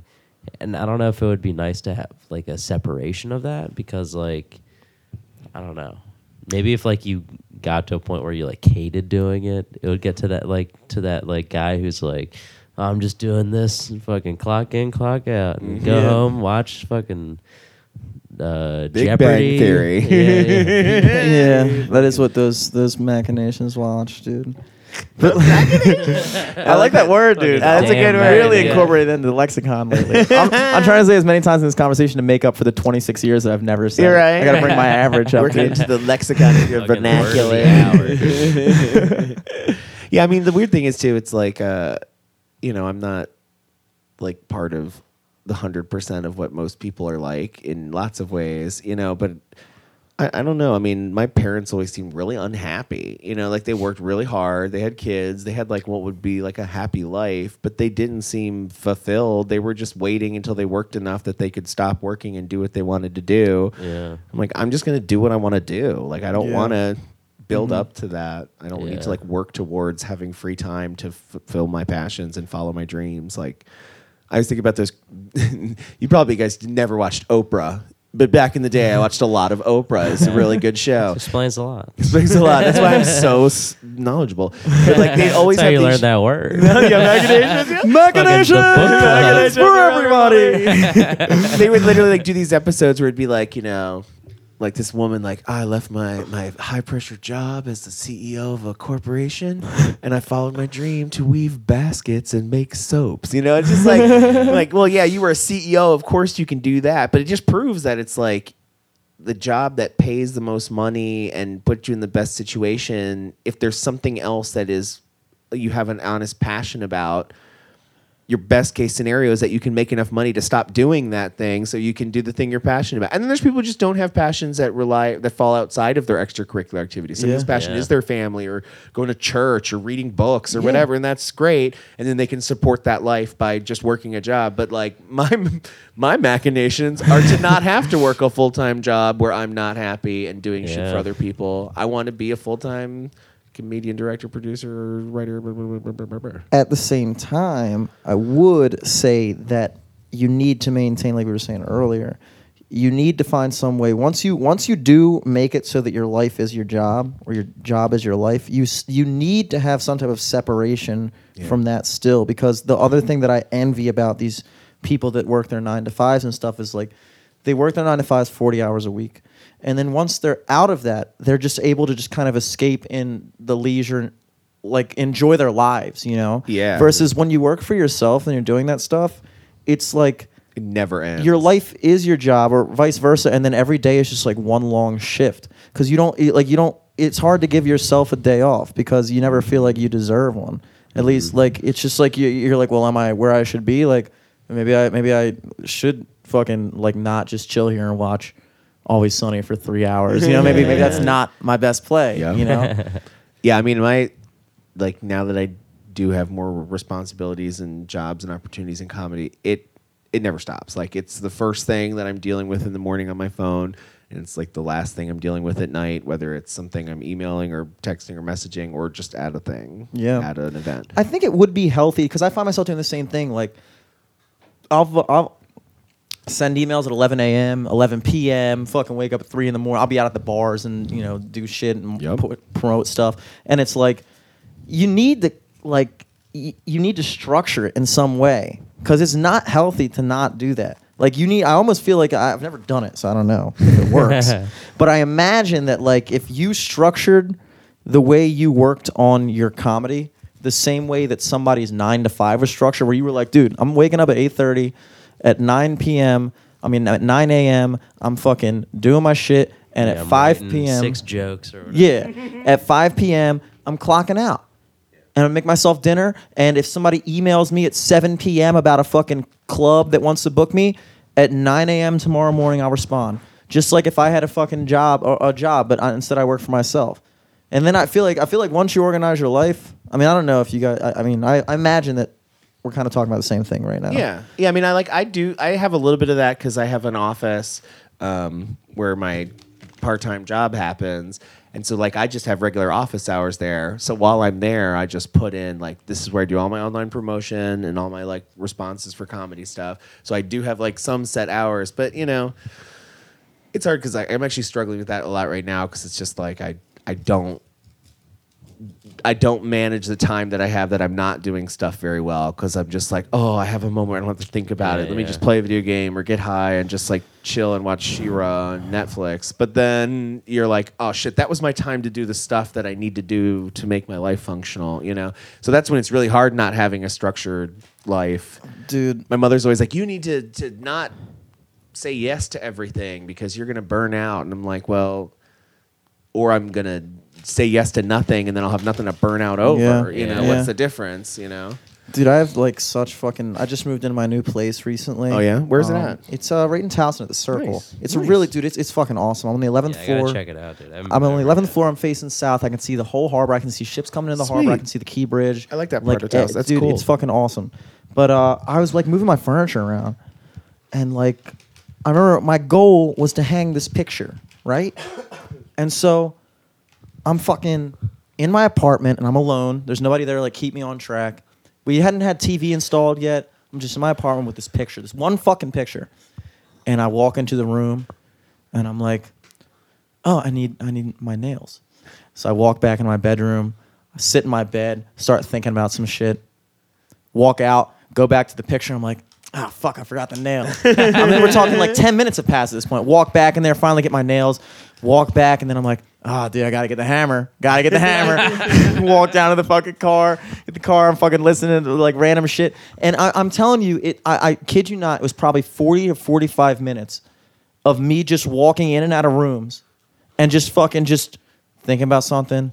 and I don't know if it would be nice to have like a separation of that because, like, I don't know. Maybe if like you got to a point where you like hated doing it, it would get to that like to that like guy who's like, I'm just doing this, and fucking clock in, clock out, and go Yeah. home, watch fucking uh, Big Bang Theory. Yeah, yeah. *laughs* yeah, that is what those those machinations watch, dude. But *laughs* I like that word, dude. Fucking That's a good right, word. Really yeah. incorporated into the lexicon lately. *laughs* I'm, I'm trying to say as many times in this conversation to make up for the 26 years that I've never said. You're it. right. I got to bring my average up. Working dude. into the lexicon of your Fucking word of the vernacular. hour. *laughs* yeah, I mean the weird thing is too. It's like, uh, you know, I'm not like part of the hundred percent of what most people are like in lots of ways, you know. But I, I don't know. I mean, my parents always seemed really unhappy. You know, like they worked really hard. They had kids. They had like what would be like a happy life, but they didn't seem fulfilled. They were just waiting until they worked enough that they could stop working and do what they wanted to do. Yeah. I'm like, I'm just gonna do what I want to do. Like, I don't Yeah. want to build mm-hmm. up to that. I don't need to like work towards having free time to fulfill my passions and follow my dreams. Like, I was thinking about those. *laughs* you probably guys never watched Oprah, but back in the day, I mm-hmm. watched a lot of Oprah. It's a really good *laughs* show. Explains a lot. Explains a lot. That's why I'm so *laughs* s- knowledgeable. But like they always That's how have you these learned that word. *laughs* yeah, machinations. Machination! Fucking the book club. for everybody. they would literally like do these episodes where it'd be like, you know, like this woman, like ah, I left my my high pressure job as the CEO of a corporation, *laughs* and I followed my dream to weave baskets and make soaps. You know, it's just like *laughs* like well, yeah, you were a CEO, of course you can do that, but it just proves that it's like the job that pays the most money and puts you in the best situation. If there's something else that is you have an honest passion about your best case scenario is that you can make enough money to stop doing that thing so you can do the thing you're passionate about. And then there's people who just don't have passions that rely that fall outside of their extracurricular activities. Somebody's Yeah. passion Yeah. is their family or going to church or reading books or Yeah. whatever, and that's great. And then they can support that life by just working a job. But like *laughs* my my machinations are to not have to work a full time job where I'm not happy and doing shit for other people. I want to be a full time comedian, director, producer, writer. blah, blah, blah, blah, blah, blah. At the same time, I would say that you need to maintain, like we were saying earlier, you need to find some way. Once you once you do make it so that your life is your job or your job is your life, you you need to have some type of separation from that still. Because the other thing that I envy about these people that work their nine to fives and stuff is like they work their nine to fives forty hours a week, and then once they're out of that, they're just able to just kind of escape in the leisure like enjoy their lives, you know? Yeah. Versus when you work for yourself and you're doing that stuff, it's like It never ends. your life is your job or vice versa and then every day is just like one long shift cuz you don't like you don't it's hard to give yourself a day off because you never feel like you deserve one. At least mm-hmm. like it's just like you, you're like, well, am I where I should be? Like maybe I maybe I should fucking like not just chill here and watch Always Sunny for 3 hours. You know, maybe maybe that's not my best play, Yeah. you know? *laughs* Yeah, I mean, my like now that I do have more responsibilities and jobs and opportunities in comedy, it it never stops. Like it's the first thing that I'm dealing with in the morning on my phone, and it's like the last thing I'm dealing with at night, whether it's something I'm emailing or texting or messaging or just at a thing, Yeah. at an event. I think it would be healthy because I find myself doing the same thing. Like, I'll, I'll send emails at 11 a.m., 11 p.m., fucking wake up at 3 in the morning. I'll be out at the bars and, you know, do shit and Yep. promote stuff. And it's like, you need to, like, y- you need to structure it in some way because it's not healthy to not do that. Like, you need, I almost feel like I've never done it, so I don't know if it works. *laughs* but I imagine that, like, if you structured the way you worked on your comedy, the same way that somebody's nine to five was structured, where you were like, dude, I'm waking up at eight thirty, at nine p.m. I mean, at nine a.m. I'm fucking doing my shit, and Yeah, at I'm five writing p.m. Six jokes or whatever. Yeah, at five p.m. I'm clocking out, and I make myself dinner. And if somebody emails me at seven p.m. about a fucking club that wants to book me, at nine a.m. tomorrow morning I'll respond. Just like if I had a fucking job or a job, but I, instead I work for myself. And then I feel like I feel like once you organize your life, I mean I don't know if you guys. I, I mean I, I imagine that we're kind of talking about the same thing right now. Yeah, yeah. I mean, I like I do. I have a little bit of that because I have an office um, where my part-time job happens, and so like I just have regular office hours there. So while I'm there, I just put in like this is where I do all my online promotion and all my like responses for comedy stuff. So I do have like some set hours, but you know, it's hard because I'm actually struggling with that a lot right now because it's just like I I don't I don't manage the time that I have that I'm not doing stuff very well because I'm just like, oh, I have a moment I don't have to think about Yeah, it. Let me just play a video game or get high and just like chill and watch She-Ra on Netflix. But then you're like, oh shit, that was my time to do the stuff that I need to do to make my life functional, you know? So that's when it's really hard not having a structured life. dude. My mother's always like, you need to to not say yes to everything because you're gonna burn out. And I'm like, well, or I'm gonna say yes to nothing and then I'll have nothing to burn out over. Yeah. You know, Yeah. what's the difference? You know? Dude, I have like such fucking. I just moved into my new place recently. Oh, yeah? Where's it Um, at? It's uh right in Towson at the Circle. Nice. It's Nice. really, dude. It's it's fucking awesome. I'm on the 11th Yeah, floor. check it out, dude. I haven't I'm on the 11th floor. I'm facing south. I can see the whole harbor. I can see ships coming in the harbor. I can see the Key Bridge. I like that like, part of Towson. eh, That's dude, cool. It's fucking awesome. But uh, I was like moving my furniture around, and like I remember my goal was to hang this picture, right? And so I'm fucking in my apartment and I'm alone. There's nobody there to like keep me on track. We hadn't had TV installed yet. I'm just in my apartment with this picture, this one fucking picture. And I walk into the room and I'm like, "Oh, I need I need my nails." So I walk back in my bedroom, I sit in my bed, start thinking about some shit. Walk out, go back to the picture. I'm like, "Ah, fuck, I forgot the nails." *laughs* I mean, we're talking like 10 minutes have passed at this point. Walk back in there, finally get my nails. Walk back, and then I'm like, oh, dude, I gotta get the hammer. Gotta get the hammer. *laughs* Walk down to the fucking car. Get the car. I'm fucking listening to like random shit. And I, I'm telling you, it. I, I kid you not. It was probably 40 to 45 minutes of me just walking in and out of rooms, and just fucking just thinking about something,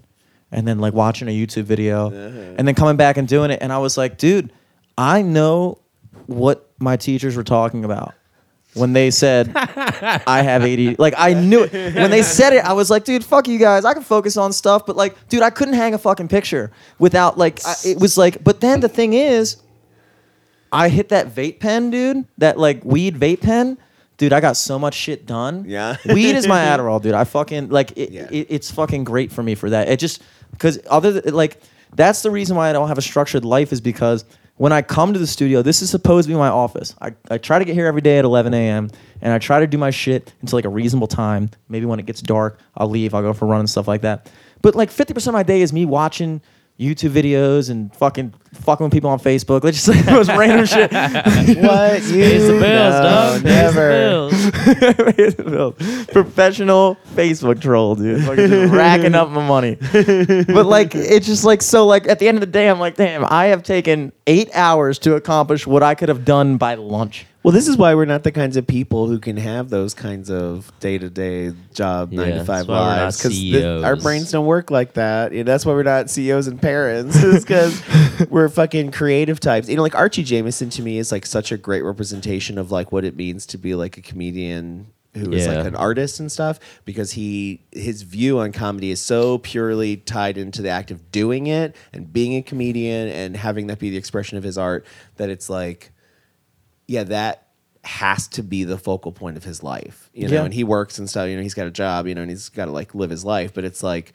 and then like watching a YouTube video, and then coming back and doing it. And I was like, dude, I know what my teachers were talking about when they said *laughs* I have ADD. Like I knew it when they said it. I was like, dude, fuck you guys. I can focus on stuff, but like, dude, I couldn't hang a fucking picture without like. I, it was like, but then the thing is, I hit that vape pen, dude. That like weed vape pen. Dude, I got so much shit done. Yeah. *laughs* weed is my Adderall, dude. I fucking like it, Yeah. it. It's fucking great for me for that. It just because other th- like that's the reason why I don't have a structured life is because when I come to the studio, this is supposed to be my office. I, I try to get here every day at 11 a.m. and I try to do my shit until like a reasonable time. Maybe when it gets dark, I'll leave. I'll go for a run and stuff like that. But like 50% of my day is me watching YouTube videos and fucking fucking with people on Facebook. Let's just like the most random shit. *laughs* What you Pays the bills, know, dog. Pays the never. *laughs* bills. Professional Facebook troll, dude. Fucking just racking up my money. But like, it's just like so. Like at the end of the day, I'm like, damn, I have taken eight hours to accomplish what I could have done by lunch. Well, this is why we're not the kinds of people who can have those kinds of day to day job, nine Yeah, to five that's why we're not lives because our brains don't work like that. You know, that's why we're not CEOs and parents. *laughs* Is because *laughs* we're fucking creative types. You know, like Archie Jameson to me is like such a great representation of like what it means to be like a comedian who is Yeah. like an artist and stuff because he his view on comedy is so purely tied into the act of doing it and being a comedian and having that be the expression of his art that it's like yeah, that has to be the focal point of his life. You know, Yeah. and he works and stuff, you know, he's got a job, you know, and he's got to like live his life. But it's like,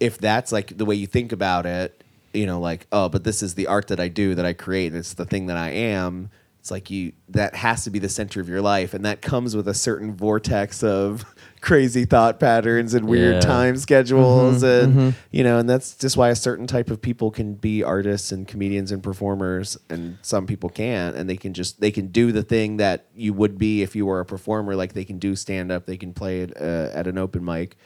if that's like the way you think about it, you know, like, oh, but this is the art that I do, that I create, it's the thing that I am. It's like you, that has to be the center of your life. And that comes with a certain vortex of crazy thought patterns and weird Yeah. time schedules. and, you know, and that's just why a certain type of people can be artists and comedians and performers and some people can't and they can just they can do the thing that you would be if you were a performer like they can do stand up they can play it uh, at an open mic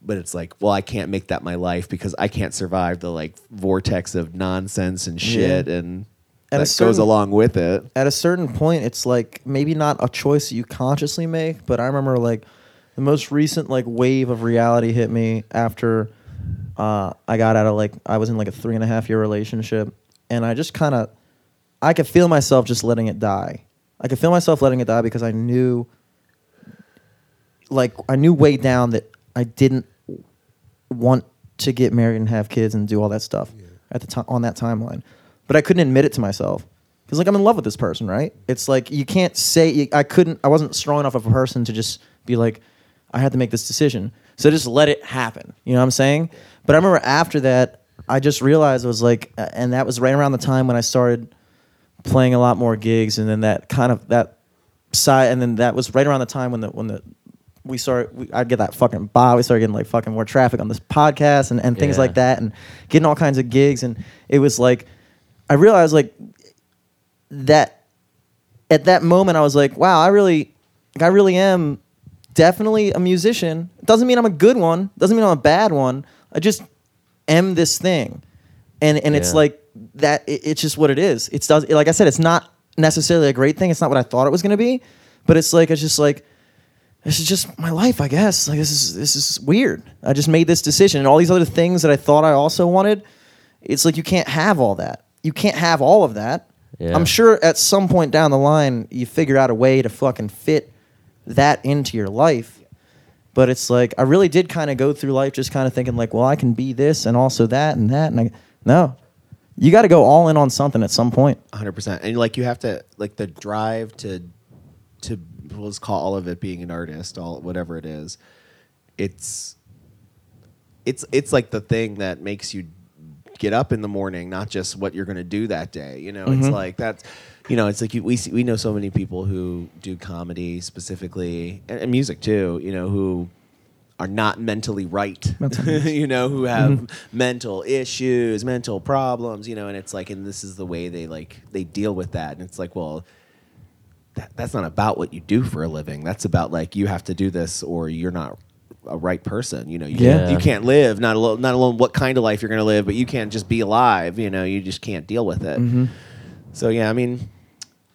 but it's like well i can't make that my life because i can't survive the like vortex of nonsense and shit and At a that certain- goes along with it At a certain point, it's like maybe not a choice you consciously make, but I remember like the most recent like wave of reality hit me after uh, I got out of like I was in like a three and a half year relationship, and I just kind of I could feel myself just letting it die. I could feel myself letting it die because I knew, like, I knew way down that I didn't want to get married and have kids and do all that stuff at the time on that timeline, but I couldn't admit it to myself because like I'm in love with this person, right? It's like you can't say I couldn't. I wasn't strong enough of a person to just be like, I had to make this decision, so just let it happen. You know what I'm saying? But I remember after that, I just realized it was like, uh, and that was right around the time when I started playing a lot more gigs, and then that kind of that side, and then that was right around the time when the when the we started, we, I'd get that fucking bob. We started getting like fucking more traffic on this podcast and, and things Yeah. like that, and getting all kinds of gigs, and it was like, I realized like that at that moment I was like, wow, I really, like, I really am definitely a musician. Doesn't mean I'm a good one. Doesn't mean I'm a bad one. I just am this thing, and and it's Yeah. like that. It, it's just what it is. It's does like I said, it's not necessarily a great thing. It's not what I thought it was gonna be, but it's like it's just like this is just my life, I guess. Like this is this is weird. I just made this decision, and all these other things that I thought I also wanted. It's like you can't have all that. you can't have all of that. Yeah. I'm sure at some point down the line you figure out a way to fucking fit that into your life. But it's like I really did kind of go through life just kind of thinking like, well, I can be this and also that and that and I no. You got to go all in on something at some point. hundred percent. And like you have to like the drive to to let's call all of it being an artist, all whatever it is. It's it's it's like the thing that makes you get up in the morning, not just what you're going to do that day. You know, it's Mhm. like that's you know, it's like you, we see, we know so many people who do comedy specifically and, and music too. You know, who are not mentally right. Mental *laughs* you know, who have mental issues, mental problems. You know, and it's like, and this is the way they like they deal with that. And it's like, well, that, that's not about what you do for a living. That's about like you have to do this or you're not a right person. You know, you, Yeah. can't, you can't live. Not alone. Not alone what kind of life you're going to live, but you can't just be alive. You know, you just can't deal with it. Mm-hmm. So yeah, I mean,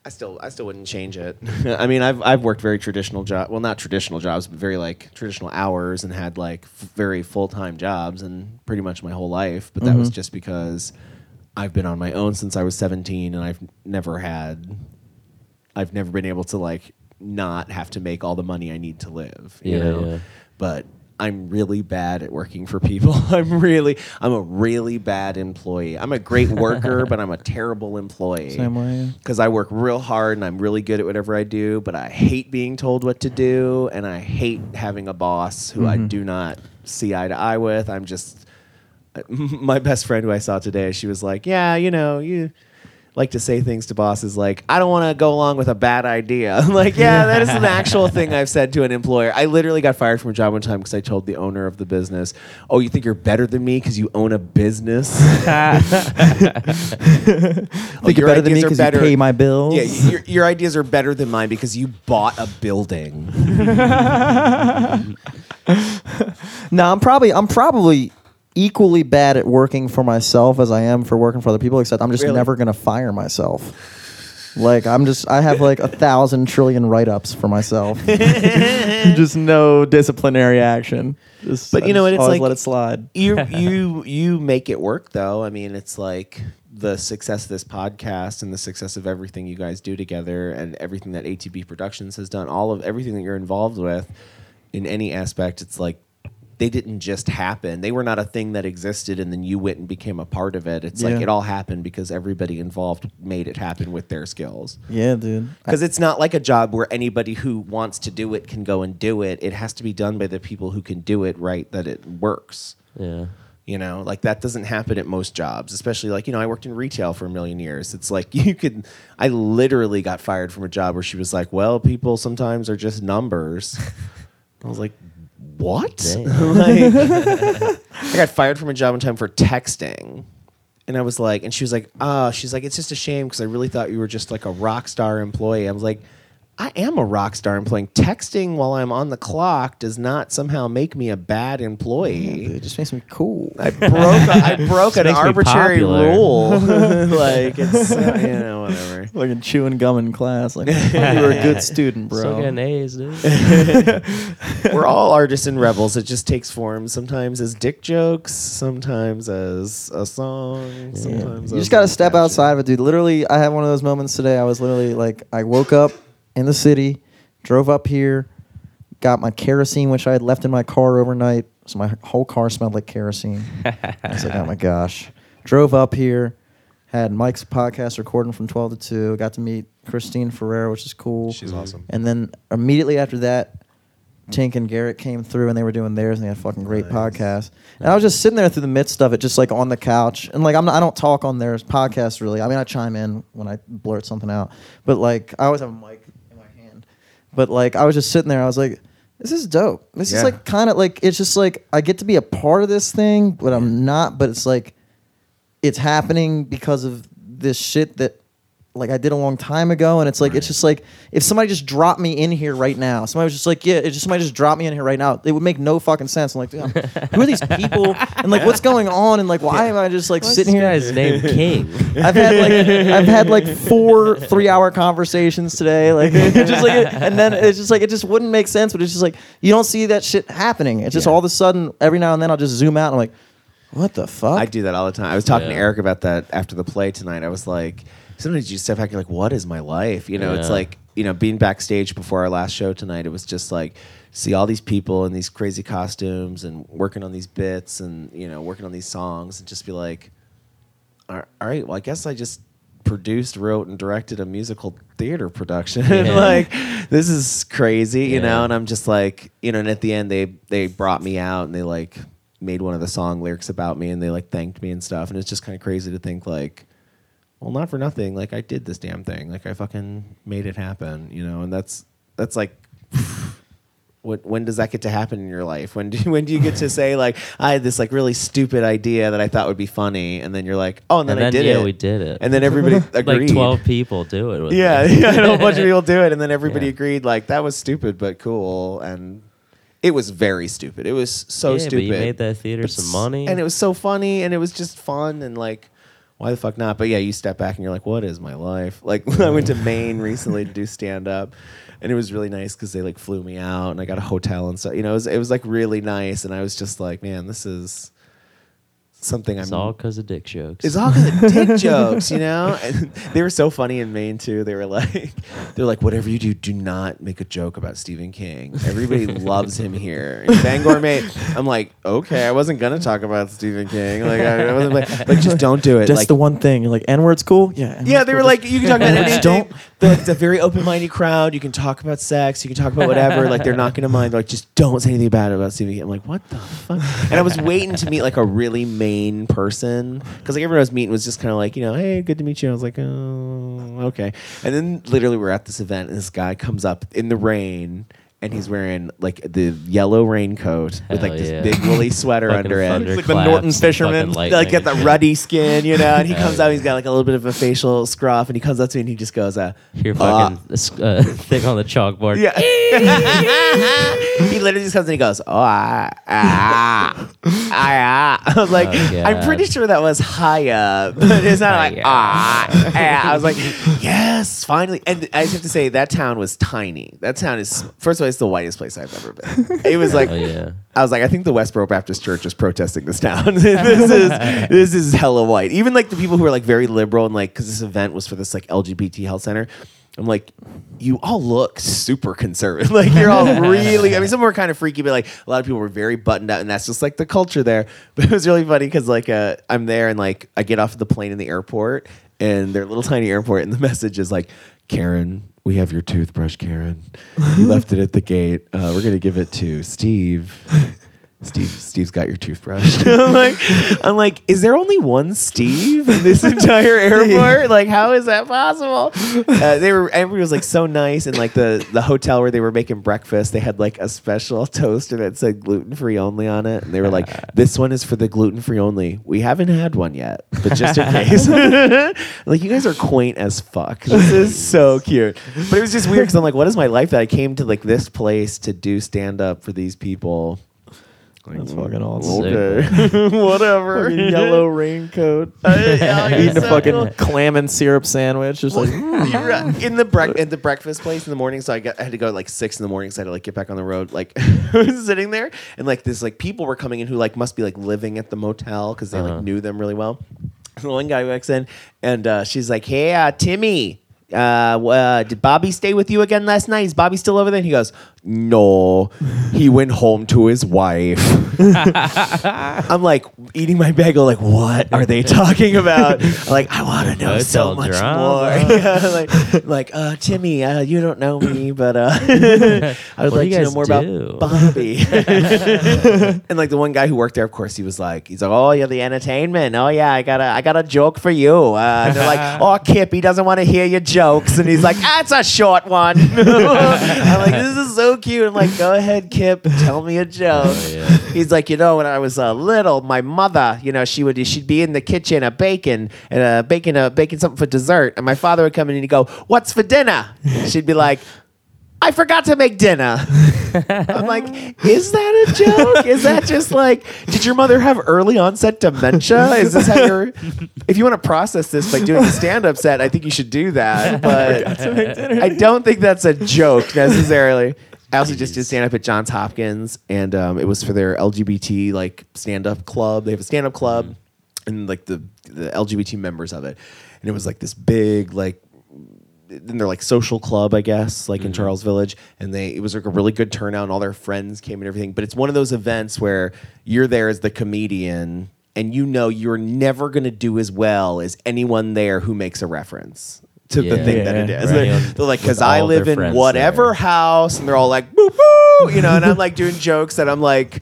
I still I still wouldn't change it. *laughs* I mean, I've I've worked very traditional job. Well, not traditional jobs, but very like traditional hours and had like f- very full time jobs and pretty much my whole life. But that was Mhm. just because I've been on my own since I was 17, and I've never had. I've never been able to like not have to make all the money I need to live. You Yeah, know? yeah. But I'm really bad at working for people. *laughs* I'm really, I'm a really bad employee. I'm a great worker, *laughs* but I'm a terrible employee Same way. because I work real hard and I'm really good at whatever I do, but I hate being told what to do and I hate having a boss who I Mhm. do not see eye to eye with. I'm just *laughs* my best friend who I saw today, she was like, "Yeah, you know, you like to say things to bosses like, I don't want to go along with a bad idea." *laughs* I'm like, "Yeah, that is an actual *laughs* thing I've said to an employer." I literally got fired from a job one time because I told the owner of the business, "Oh, you think you're better than me because you own a business?" *laughs* Think you're your better than me because you pay my bills. Yeah, your, your ideas are better than mine because you bought a building. No, I'm probably I'm probably equally bad at working for myself as I am for working for other people. Except I'm just Really? never gonna fire myself. Like I'm just I have like a thousand trillion write ups for myself. *laughs* *laughs* just no disciplinary action. Just, But I you know what, it's always like- let it slide. you *laughs* you you make it work though. I mean, it's like the success of this podcast and the success of everything you guys do together and everything that ATB Productions has done, all of everything that you're involved with in any aspect, it's like they didn't just happen. They were not a thing that existed and then you went and became a part of it. It's like it all happened because everybody involved made it happen with their skills. Yeah, dude. Because it's not like a job where anybody who wants to do it can go and do it. It has to be done by the people who can do it right, that it works. Yeah. You know, like that doesn't happen at most jobs, especially like, you know, I worked in retail for a million years. It's like *laughs* you could, I literally got fired from a job where she was like, well, people sometimes are just numbers. *laughs* I was like, what? *laughs* Like, I got fired from a job one time for texting. And I was like, and she was like, ah, she's like, it's just a shame because I really thought you were just like a rock star employee. I was like, I am a rock star employee. Texting while I'm on the clock does not somehow make me a bad employee. Dude, it just makes me cool. I broke. I *laughs* broke an arbitrary rule. *laughs* like it's uh, you know whatever. *laughs* Fucking chewing gum in class. Like you were a good student, bro. Still getting A's, dude. We're all artists and rebels. It just takes form. Sometimes as dick jokes. Sometimes as a song. Yeah. Sometimes You as just got to step outside of it, dude. Literally, I had one of those moments today. I was literally like, I woke up in the city, drove up here, got my kerosene, which I had left in my car overnight. So my whole car smelled like kerosene. I was like, oh my *laughs* gosh. Drove up here, had Mike's podcast recording from 12 to 2, got to meet Christine Ferrer, which is cool. She's awesome. And then immediately after that, Tink and Garrett came through and they were doing theirs and they had a fucking great Nice. podcast. And I was just sitting there through the midst of it, just like on the couch. And like I'm not, I don't talk on their podcast really. I mean I chime in when I blurt something out. But like I always have a mic in my hand. But like I was just sitting there, I was like, this is dope. This Yeah. is like kind of like it's just like I get to be a part of this thing, but I'm not, but it's like it's happening because of this shit that like I did a long time ago, and it's like it's just like if somebody just dropped me in here right now, somebody was just like, yeah, it just somebody just dropped me in here right now, it would make no fucking sense. I'm like, damn, who are these people, and like what's going on, and like why am I just like What's sitting this here? guy's name King. *laughs* I've had like I've had like four three hour conversations today, like *laughs* just like, and then it's just like it just wouldn't make sense, but it's just like you don't see that shit happening. It's just Yeah. all of a sudden every now and then I'll just zoom out and I'm like, What the fuck? I do that all the time. I was talking to Eric about that after the play tonight. I was like, sometimes you step back, and you're like, what is my life? You know, it's like, you know, being backstage before our last show tonight, it was just like, see all these people in these crazy costumes and working on these bits and, you know, working on these songs and just be like, all all right, well, I guess I just produced, wrote, and directed a musical theater production. *laughs* Yeah. like, this is crazy, you Yeah. know? And I'm just like, you know, and at the end, they they brought me out and they like made one of the song lyrics about me and they like thanked me and stuff. And it's just kind of crazy to think like, well, not for nothing. Like I did this damn thing. Like I fucking made it happen, you know. And that's that's like, *sighs* what when does that get to happen in your life? When do *laughs* when do you get to say like I had this like really stupid idea that I thought would be funny, and then you're like, oh, and then, And I then, did yeah, it, we did it. and then everybody *laughs* agreed. like twelve people do it. With Yeah, *laughs* yeah, I know a bunch of people do it, and then everybody Yeah. agreed like that was stupid but cool, and it was very stupid. It was so Yeah, stupid. But you made that theater But some money, and it was so funny, and it was just fun, and like, why the fuck not? But yeah, you step back and you're like, what is my life? *laughs* Like, I went to Maine recently to do *laughs* stand up, and it was really nice because they like flew me out, and I got a hotel and stuff. You know, it was, it was like really nice, and I was just like, man, this is something it's I'm all because of dick jokes. it's all because of dick *laughs* jokes, you know. And they were so funny in Maine too. They were like, *laughs* they're like, whatever you do, do not make a joke about Stephen King. Everybody *laughs* loves him here. In Bangor, Maine. I'm like, okay, I wasn't gonna talk about Stephen King. Like, I, I wasn't like, like, just don't do it. Just like, the one thing. You're like, N word's cool? Yeah. N-word's yeah, they were cool. like, you can talk about N-words anything. don't- They're it's a very open-minded crowd. You can talk about sex. You can talk about whatever. Like, they're not going to mind. They're like, just don't say anything bad about Stephen King. I'm like, what the fuck? And I was waiting to meet like a really Maine person because like everyone I was meeting was just kind of like, you know, hey, good to meet you. I was like, oh, okay. And then literally we're at this event and this guy comes up in the rain. And he's wearing like the yellow raincoat with like this yeah. big woolly *laughs* sweater Fucking under it. thunderclaps It's like the Norton and fisherman, fucking like got the ruddy skin, you know. And he Hell *laughs* comes yeah. out, he's got like a little bit of a facial scruff, and he comes up to me and he just goes, uh, Your fucking uh, *laughs* thing on the chalkboard. Yeah. he literally just comes and he goes, oh, ah, ah, ah, ah. I was like, Oh, I'm pretty sure that was higher, but it's not like, Hiya. ah, ah. I was like, yes, finally. And I just have to say, that town was tiny. That town is, first of all, it's the whitest place I've ever been. It was like, *laughs* Oh yeah. I was like, I think the Westboro Baptist Church is protesting this town. *laughs* this is *laughs* this is hella white. Even like the people who are like very liberal and like because this event was for this like LGBT health center. I'm like, you all look super conservative. like you're all really. I mean, some were kind of freaky, but like a lot of people were very buttoned up, and that's just like the culture there. But it was really funny because like uh, I'm there and like I get off the plane in the airport, and their little tiny airport, and the message is like, Karen. We have your toothbrush, Karen. You left it at the gate. Uh, we're gonna give it to Steve. *laughs* Steve, Steve's got your toothbrush. *laughs* I'm like, I'm like, is there only one Steve in this entire *laughs* airport? Like, how is that possible? Uh, they were, everybody was like so nice, and like the the hotel where they were making breakfast, they had like a special *laughs* toaster that said gluten free only on it, and they were like, this one is for the gluten free only. We haven't had one yet, but just in case. like, you guys are quaint as fuck. This is so cute, but it was just weird because I'm like, what is my life that I came to like this place to do stand up for these people? That's fucking awesome. Okay, *laughs* whatever. Fucking yellow *laughs* raincoat. yeah, *laughs* Eating a fucking clam and syrup sandwich. Just like, right. in the brec- in the breakfast place in the morning. So I got I had to go at like six in the morning. So I had to like get back on the road. Like I sitting there, and like this like people were coming in who like must be like living at the motel because they Uh-huh. like knew them really well. And one guy walks in, and uh, she's like, "Hey, uh, Timmy." Uh, uh, did Bobby stay with you again last night? Is Bobby still over there? And he goes, No, he went home to his wife. *laughs* I'm like eating my bagel, like, what are they talking about? I'm like, I want to know so much drama. more. *laughs* *laughs* Yeah, like, like, uh, Timmy, uh, you don't know me, but uh, I would like to know more do? about Bobby. and like the one guy who worked there, of course, he was like, he's like, oh, you're the entertainment. Oh yeah, I got a, I got a joke for you. Uh, they're like, oh, Kip, he doesn't want to hear your jokes, and he's like, it's a short one. *laughs* I'm like, this is so cute. I'm like, go ahead, Kip, tell me a joke. Oh. He's like, you know, when I was uh, little, my mother, you know, she would she'd be in the kitchen, a baking and uh, baking a baking something for dessert, and my father would come in and he'd go, "What's for dinner?" She'd be like. I forgot to make dinner. *laughs* I'm like, is that a joke? Is that just like, did your mother have early onset dementia? Is this how you're? *laughs* If you want to process this by doing a stand up set, I think you should do that. But I don't think that's a joke necessarily. I also just did stand up at Johns Hopkins, and um, it was for their LGBT like stand up club. They have a stand up club, and like the the LGBT members of it, and it was like this big like in their like social club, I guess, like Mm-hmm. in Charles Village, and they it was like a really good turnout, and all their friends came and everything. But it's one of those events where you're there as the comedian, and you know you're never gonna do as well as anyone there who makes a reference to the Yeah. thing that it Yeah. is. Right. They're, they're like, With because I all their live in friends whatever there. house, and they're all like, boo boo, you know, and I'm like doing jokes that I'm like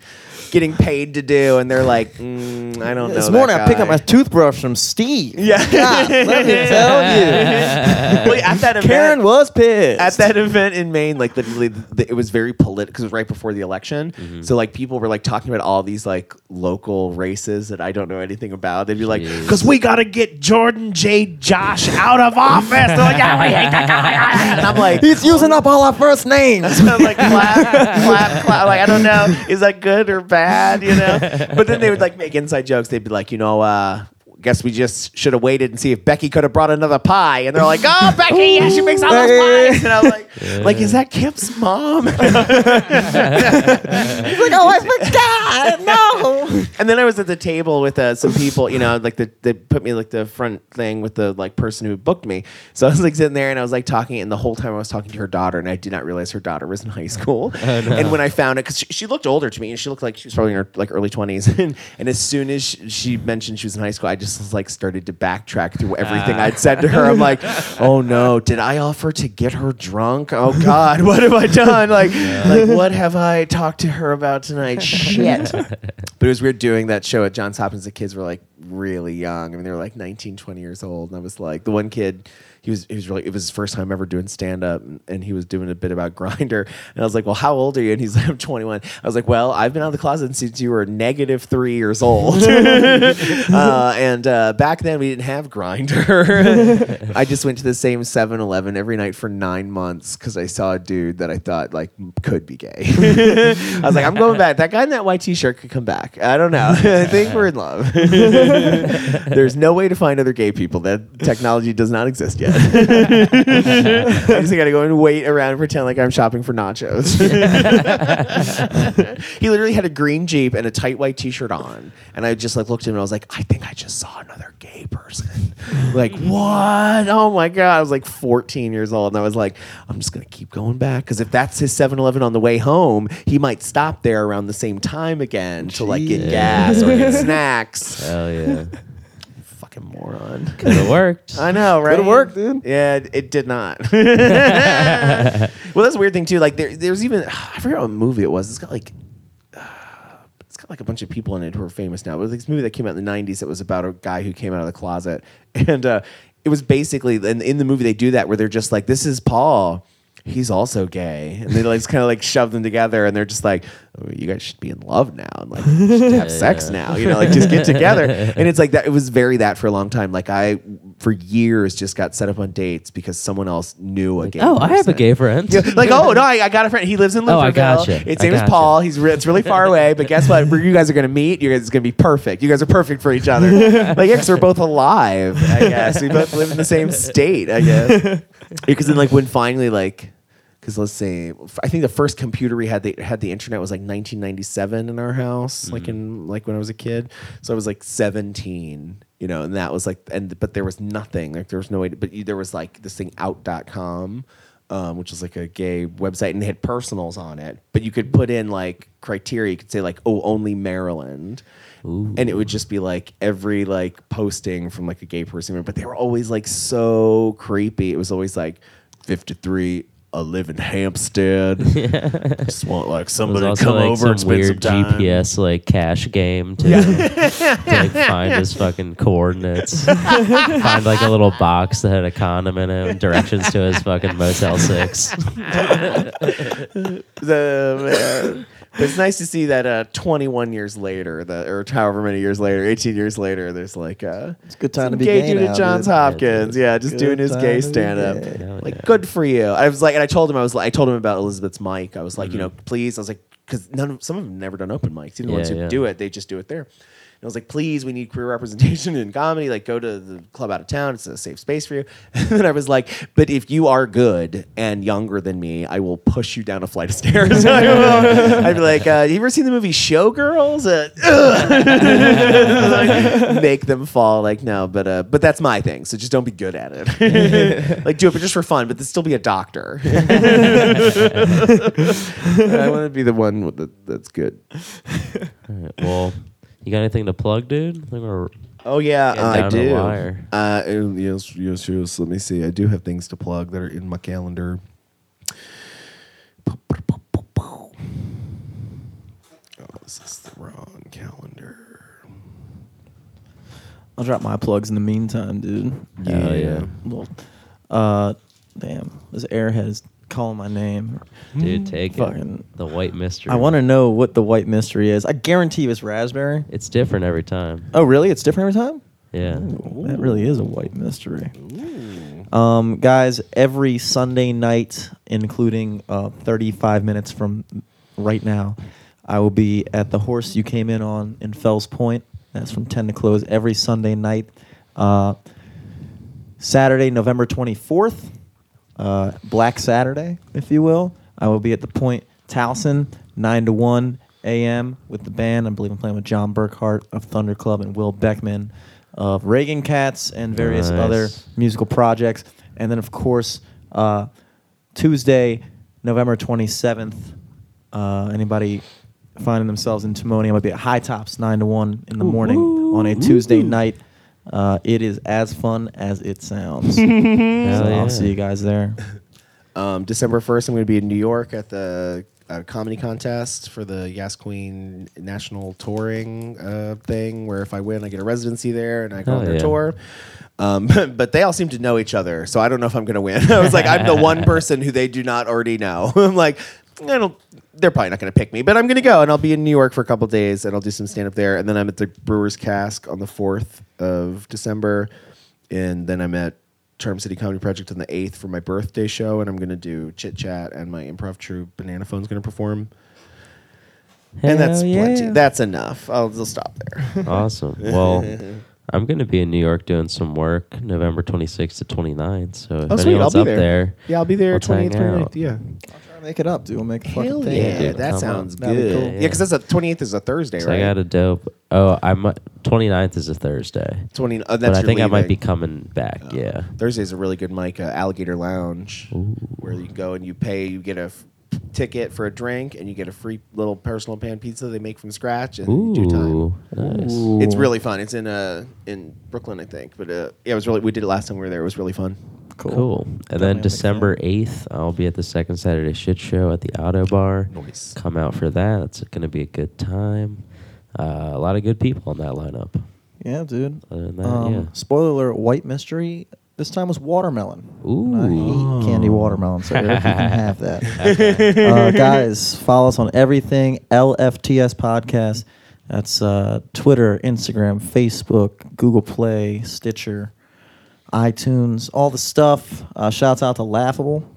getting paid to do, and they're like, mm, I don't know. This that morning I picked up guy. my toothbrush from Steve. Yeah. God, let me *laughs* tell you. Wait, at that event, Karen was pissed. at that event in Maine, like literally, the, it was very political because it was right before the election. Mm-hmm. So like people were like talking about all these like local races that I don't know anything about. They'd be like, Jeez. "Because we got to get Jordan J. Josh out of office." They're like, "Yeah, we hate that guy," and I'm like. He's using up all our first names. *laughs* I'm like clap, clap, *laughs* clap. Like I don't know, is that good or bad? You know. But then they would like make inside jokes. They'd be like, you know, uh, guess we just should have waited and see if Becky could have brought another pie. And they're like, oh, Becky, yeah, she makes all those pies. And I'm like, like, is that Kip's mom? *laughs* He's like, oh, I forgot. No. And then I was at the table with uh, some people, you know, like the, they put me like the front thing with the like person who booked me. So I was like sitting there and I was like talking, and the whole time I was talking to her daughter, and I did not realize her daughter was in high school. *laughs* And when I found it, because she, she looked older to me, and she looked like she was probably in her like early twenties. and, *laughs* and as soon as she, she mentioned she was in high school, I just was, like started to backtrack through everything ah. I'd said to her. I'm like, *laughs* oh no, did I offer to get her drunk? Oh God, what have I done? Like, like what have I talked to her about tonight? *laughs* Shit. But it was weird doing that show at Johns Hopkins. The kids were like really young. I mean, they were like 19, 20 years old. And I was like, the one kid, he was, he was really, it was his first time ever doing stand up. And he was doing a bit about *laughs* Grindr. And I was like, well, how old are you? And he's like, I'm 21. I was like, well, I've been out of the closet since you were negative three years old. *laughs* uh, and uh, back then we didn't have Grindr. *laughs* I just went to the same 7 Eleven every night for nine months because I saw a dude that I thought like could be gay. I was like, I'm going back. That guy in that white t shirt could come back. I don't know. I think we're in love. There's no way to find other gay people. That technology does not exist yet. *laughs* I just got to go and wait around and pretend like I'm shopping for nachos. *laughs* he literally had a green Jeep and a tight white t shirt on. And I just like looked at him and I was like, I think I just saw another gay person. like, what? Oh my God. I was like 14 years old. And I was like, I'm just going to keep going back. Because if that's his 7 Eleven on the way home, he might stop there around the same time again to like get gas or get *laughs* snacks. Hell yeah. Fucking moron. *laughs* Could have worked. I know, right? Could've worked, dude. Yeah, it, it did not. *laughs* well, that's a weird thing too. Like there, there's even *sighs* I forget what movie it was. It's got like uh, *sighs* it's got like a bunch of people in it who are famous now. It was this movie that came out in the '90s. It was about a guy who came out of the closet, *laughs* and uh, it was basically in, in the movie they do that where they're just like, "This is Paul." He's also gay, and they like kind of like shove them together, and they're just like, oh, "You guys should be in love now, and like should have sex now, you know, like just get together." *laughs* And it's like that. It was very that for a long time. Like I, for years, just got set up on dates because someone else knew a gay. Oh, I have a gay friend. Yeah, like, oh no, *laughs* I, I got a friend. He lives in Oh, I Liverpool. gotcha. His name is. Paul. He's re- it's really far away, but guess what? *laughs* You guys are gonna meet. You guys it's gonna be perfect. You guys are perfect for each other. like, yeah, 'cause we're both alive. I guess we both live in the same state. I guess because then, like, when finally, like, because let's say, I think the first computer we had the had the internet was like 1997 in our house, like in like when I was a kid. So I was like 17. You know, and that was like, and but there was nothing, like there was no way, to, but you, there was like this thing out.com um, which is like a gay website, and they had personals on it. But you could put in like criteria. You could say like, "Oh, only Maryland," and it would just be like every like posting from like a gay person. But they were always like so creepy. It was always like fifty three. I live in Hampstead. *laughs* Just want like somebody to come like over some and spend weird some time. GPS like cache game to, to like find his fucking coordinates. *laughs* find like a little box that had a condom in it and directions to his fucking Motel Six. *laughs* the man. But it's nice to see that uh, 21 years later, that or however many years later, 18 years later, there's like uh, It's a good time to be gay gay dude now, at Johns dude. Hopkins. Yeah, just Good doing his gay to stand up. gay. Like, yeah. good for you. I was like, and I told him, I was like, I told him about Elizabeth's mic. I was like, you know, please. I was like, because none of some of them never done open mics. Even the ones who yeah. do it, they just do it there. And I was like, please, we need queer representation in comedy. Like, go to the club out of town. It's a safe space for you. *laughs* And then I was like, but if you are good and younger than me, I will push you down a flight of stairs. *laughs* I will. I'd be like, uh, you ever seen the movie Showgirls? Uh, *laughs* like, make them fall. Like, no, but uh, but that's my thing. So just don't be good at it. like, do it, but just for fun. But still be a doctor. I want to be the one with the, that's good. All right, well, you got anything to plug, dude? I think we're Oh yeah, Getting I down the do. wire. Uh, and yes, yes, yes. Let me see. I do have things to plug that are in my calendar. Oh, this is the wrong calendar. I'll drop my plugs in the meantime, dude. Hell yeah. Well, uh, damn, this airhead is calling my name. dude. Take Fucking- it. The white mystery. I want to know what the white mystery is. I guarantee you it's raspberry. It's different every time. Oh, really? It's different every time. Yeah. That really is a white mystery. Um, guys, every Sunday night, including uh, 35 minutes from right now, I will be at the horse you came in on in Fells Point. That's from 10 to close every Sunday night. Uh, Saturday, November 24th, uh, Black Saturday, if you will. I will be at the Point Towson, 9 to 1 a.m. with the band. I believe I'm playing with John Burkhart of Thunder Club and Will Beckman of Reagan Cats and various Nice. other musical projects. And then, of course, uh, Tuesday, November 27th, uh, anybody finding themselves in Timonium, I'm going to be at High Tops, 9 to 1 in the morning on a Tuesday night. Uh, it is as fun as it sounds. *laughs* so yeah. I'll see you guys there. *laughs* Um, December first, I'm going to be in New York at the uh, comedy contest for the Yas Queen National Touring uh, thing, where if I win, I get a residency there and I go Hell on their yeah. tour. Um, *laughs* but they all seem to know each other, so I don't know if I'm going to win. I was like, I'm the one person who they do not already know. I'm like, I don't. They're probably not going to pick me, but I'm going to go and I'll be in New York for a couple days and I'll do some stand up there. And then I'm at the Brewers Cask on the 4th of December. And then I'm at Charm City Comedy Project on the 8th for my birthday show. And I'm going to do Chit Chat and my improv troupe, Banana Phone's going to perform. and that's Hell plenty. That's enough. I'll, I'll stop there. *laughs* awesome. Well, I'm going to be in New York doing some work November 26th to 29th. So if Oh, sweet. I'll anyone's be up there. there, Yeah, I'll be there Let's 28th, 29th. out. Yeah. I'll try to make it up, dude. We'll make a fucking Hell thing. yeah. dude, that come sounds on. That'd be good. cool. Yeah, because that's a 28th is a Thursday, so right? I got a dope. Oh, I'm 29th is a Thursday. 20, uh, that's but I your think I might be leaving. coming back. Oh. Yeah. Thursday's a really good mic, uh, Alligator Lounge, where you go and you pay, you get a f- ticket for a drink, and you get a free little personal pan pizza they make from scratch, and you do time. Ooh, nice. It's really fun. It's in uh in Brooklyn, I think. But uh, yeah, it was really. We did it last time we were there. It was really fun. Cool. Cool. And then December that. 8th, I'll be at the second Saturday shit show at the Ottobar. Nice. Come out for that. It's going to be a good time. Uh, a lot of good people on that lineup. Yeah, dude. Other than that, Um, yeah. Spoiler alert: White mystery. This time was watermelon. Ooh. And I hate candy watermelon, so Eric, you can have that. *laughs* uh, guys, follow us on everything LFTS podcast. That's uh, Twitter, Instagram, Facebook, Google Play, Stitcher, iTunes, all the stuff. Uh, shouts out to Laughable.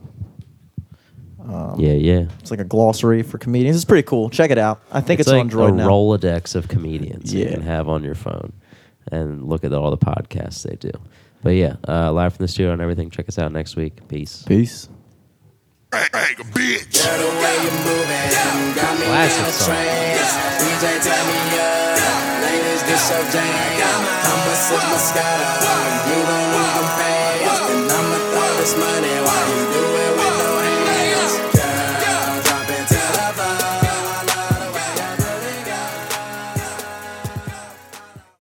Um, Yeah, yeah. It's like a glossary for comedians. It's pretty cool. Check it out. I think it's, like on Droid a now. Rolodex of comedians you can have on your phone and look at all the podcasts they do. But yeah, uh, live from the studio and everything. Check us out next week. Peace. Peace. Classic Classic song. Get your jam. I'ma sip Moscato, you gon' lose them fast, and I'ma throw this money while you do it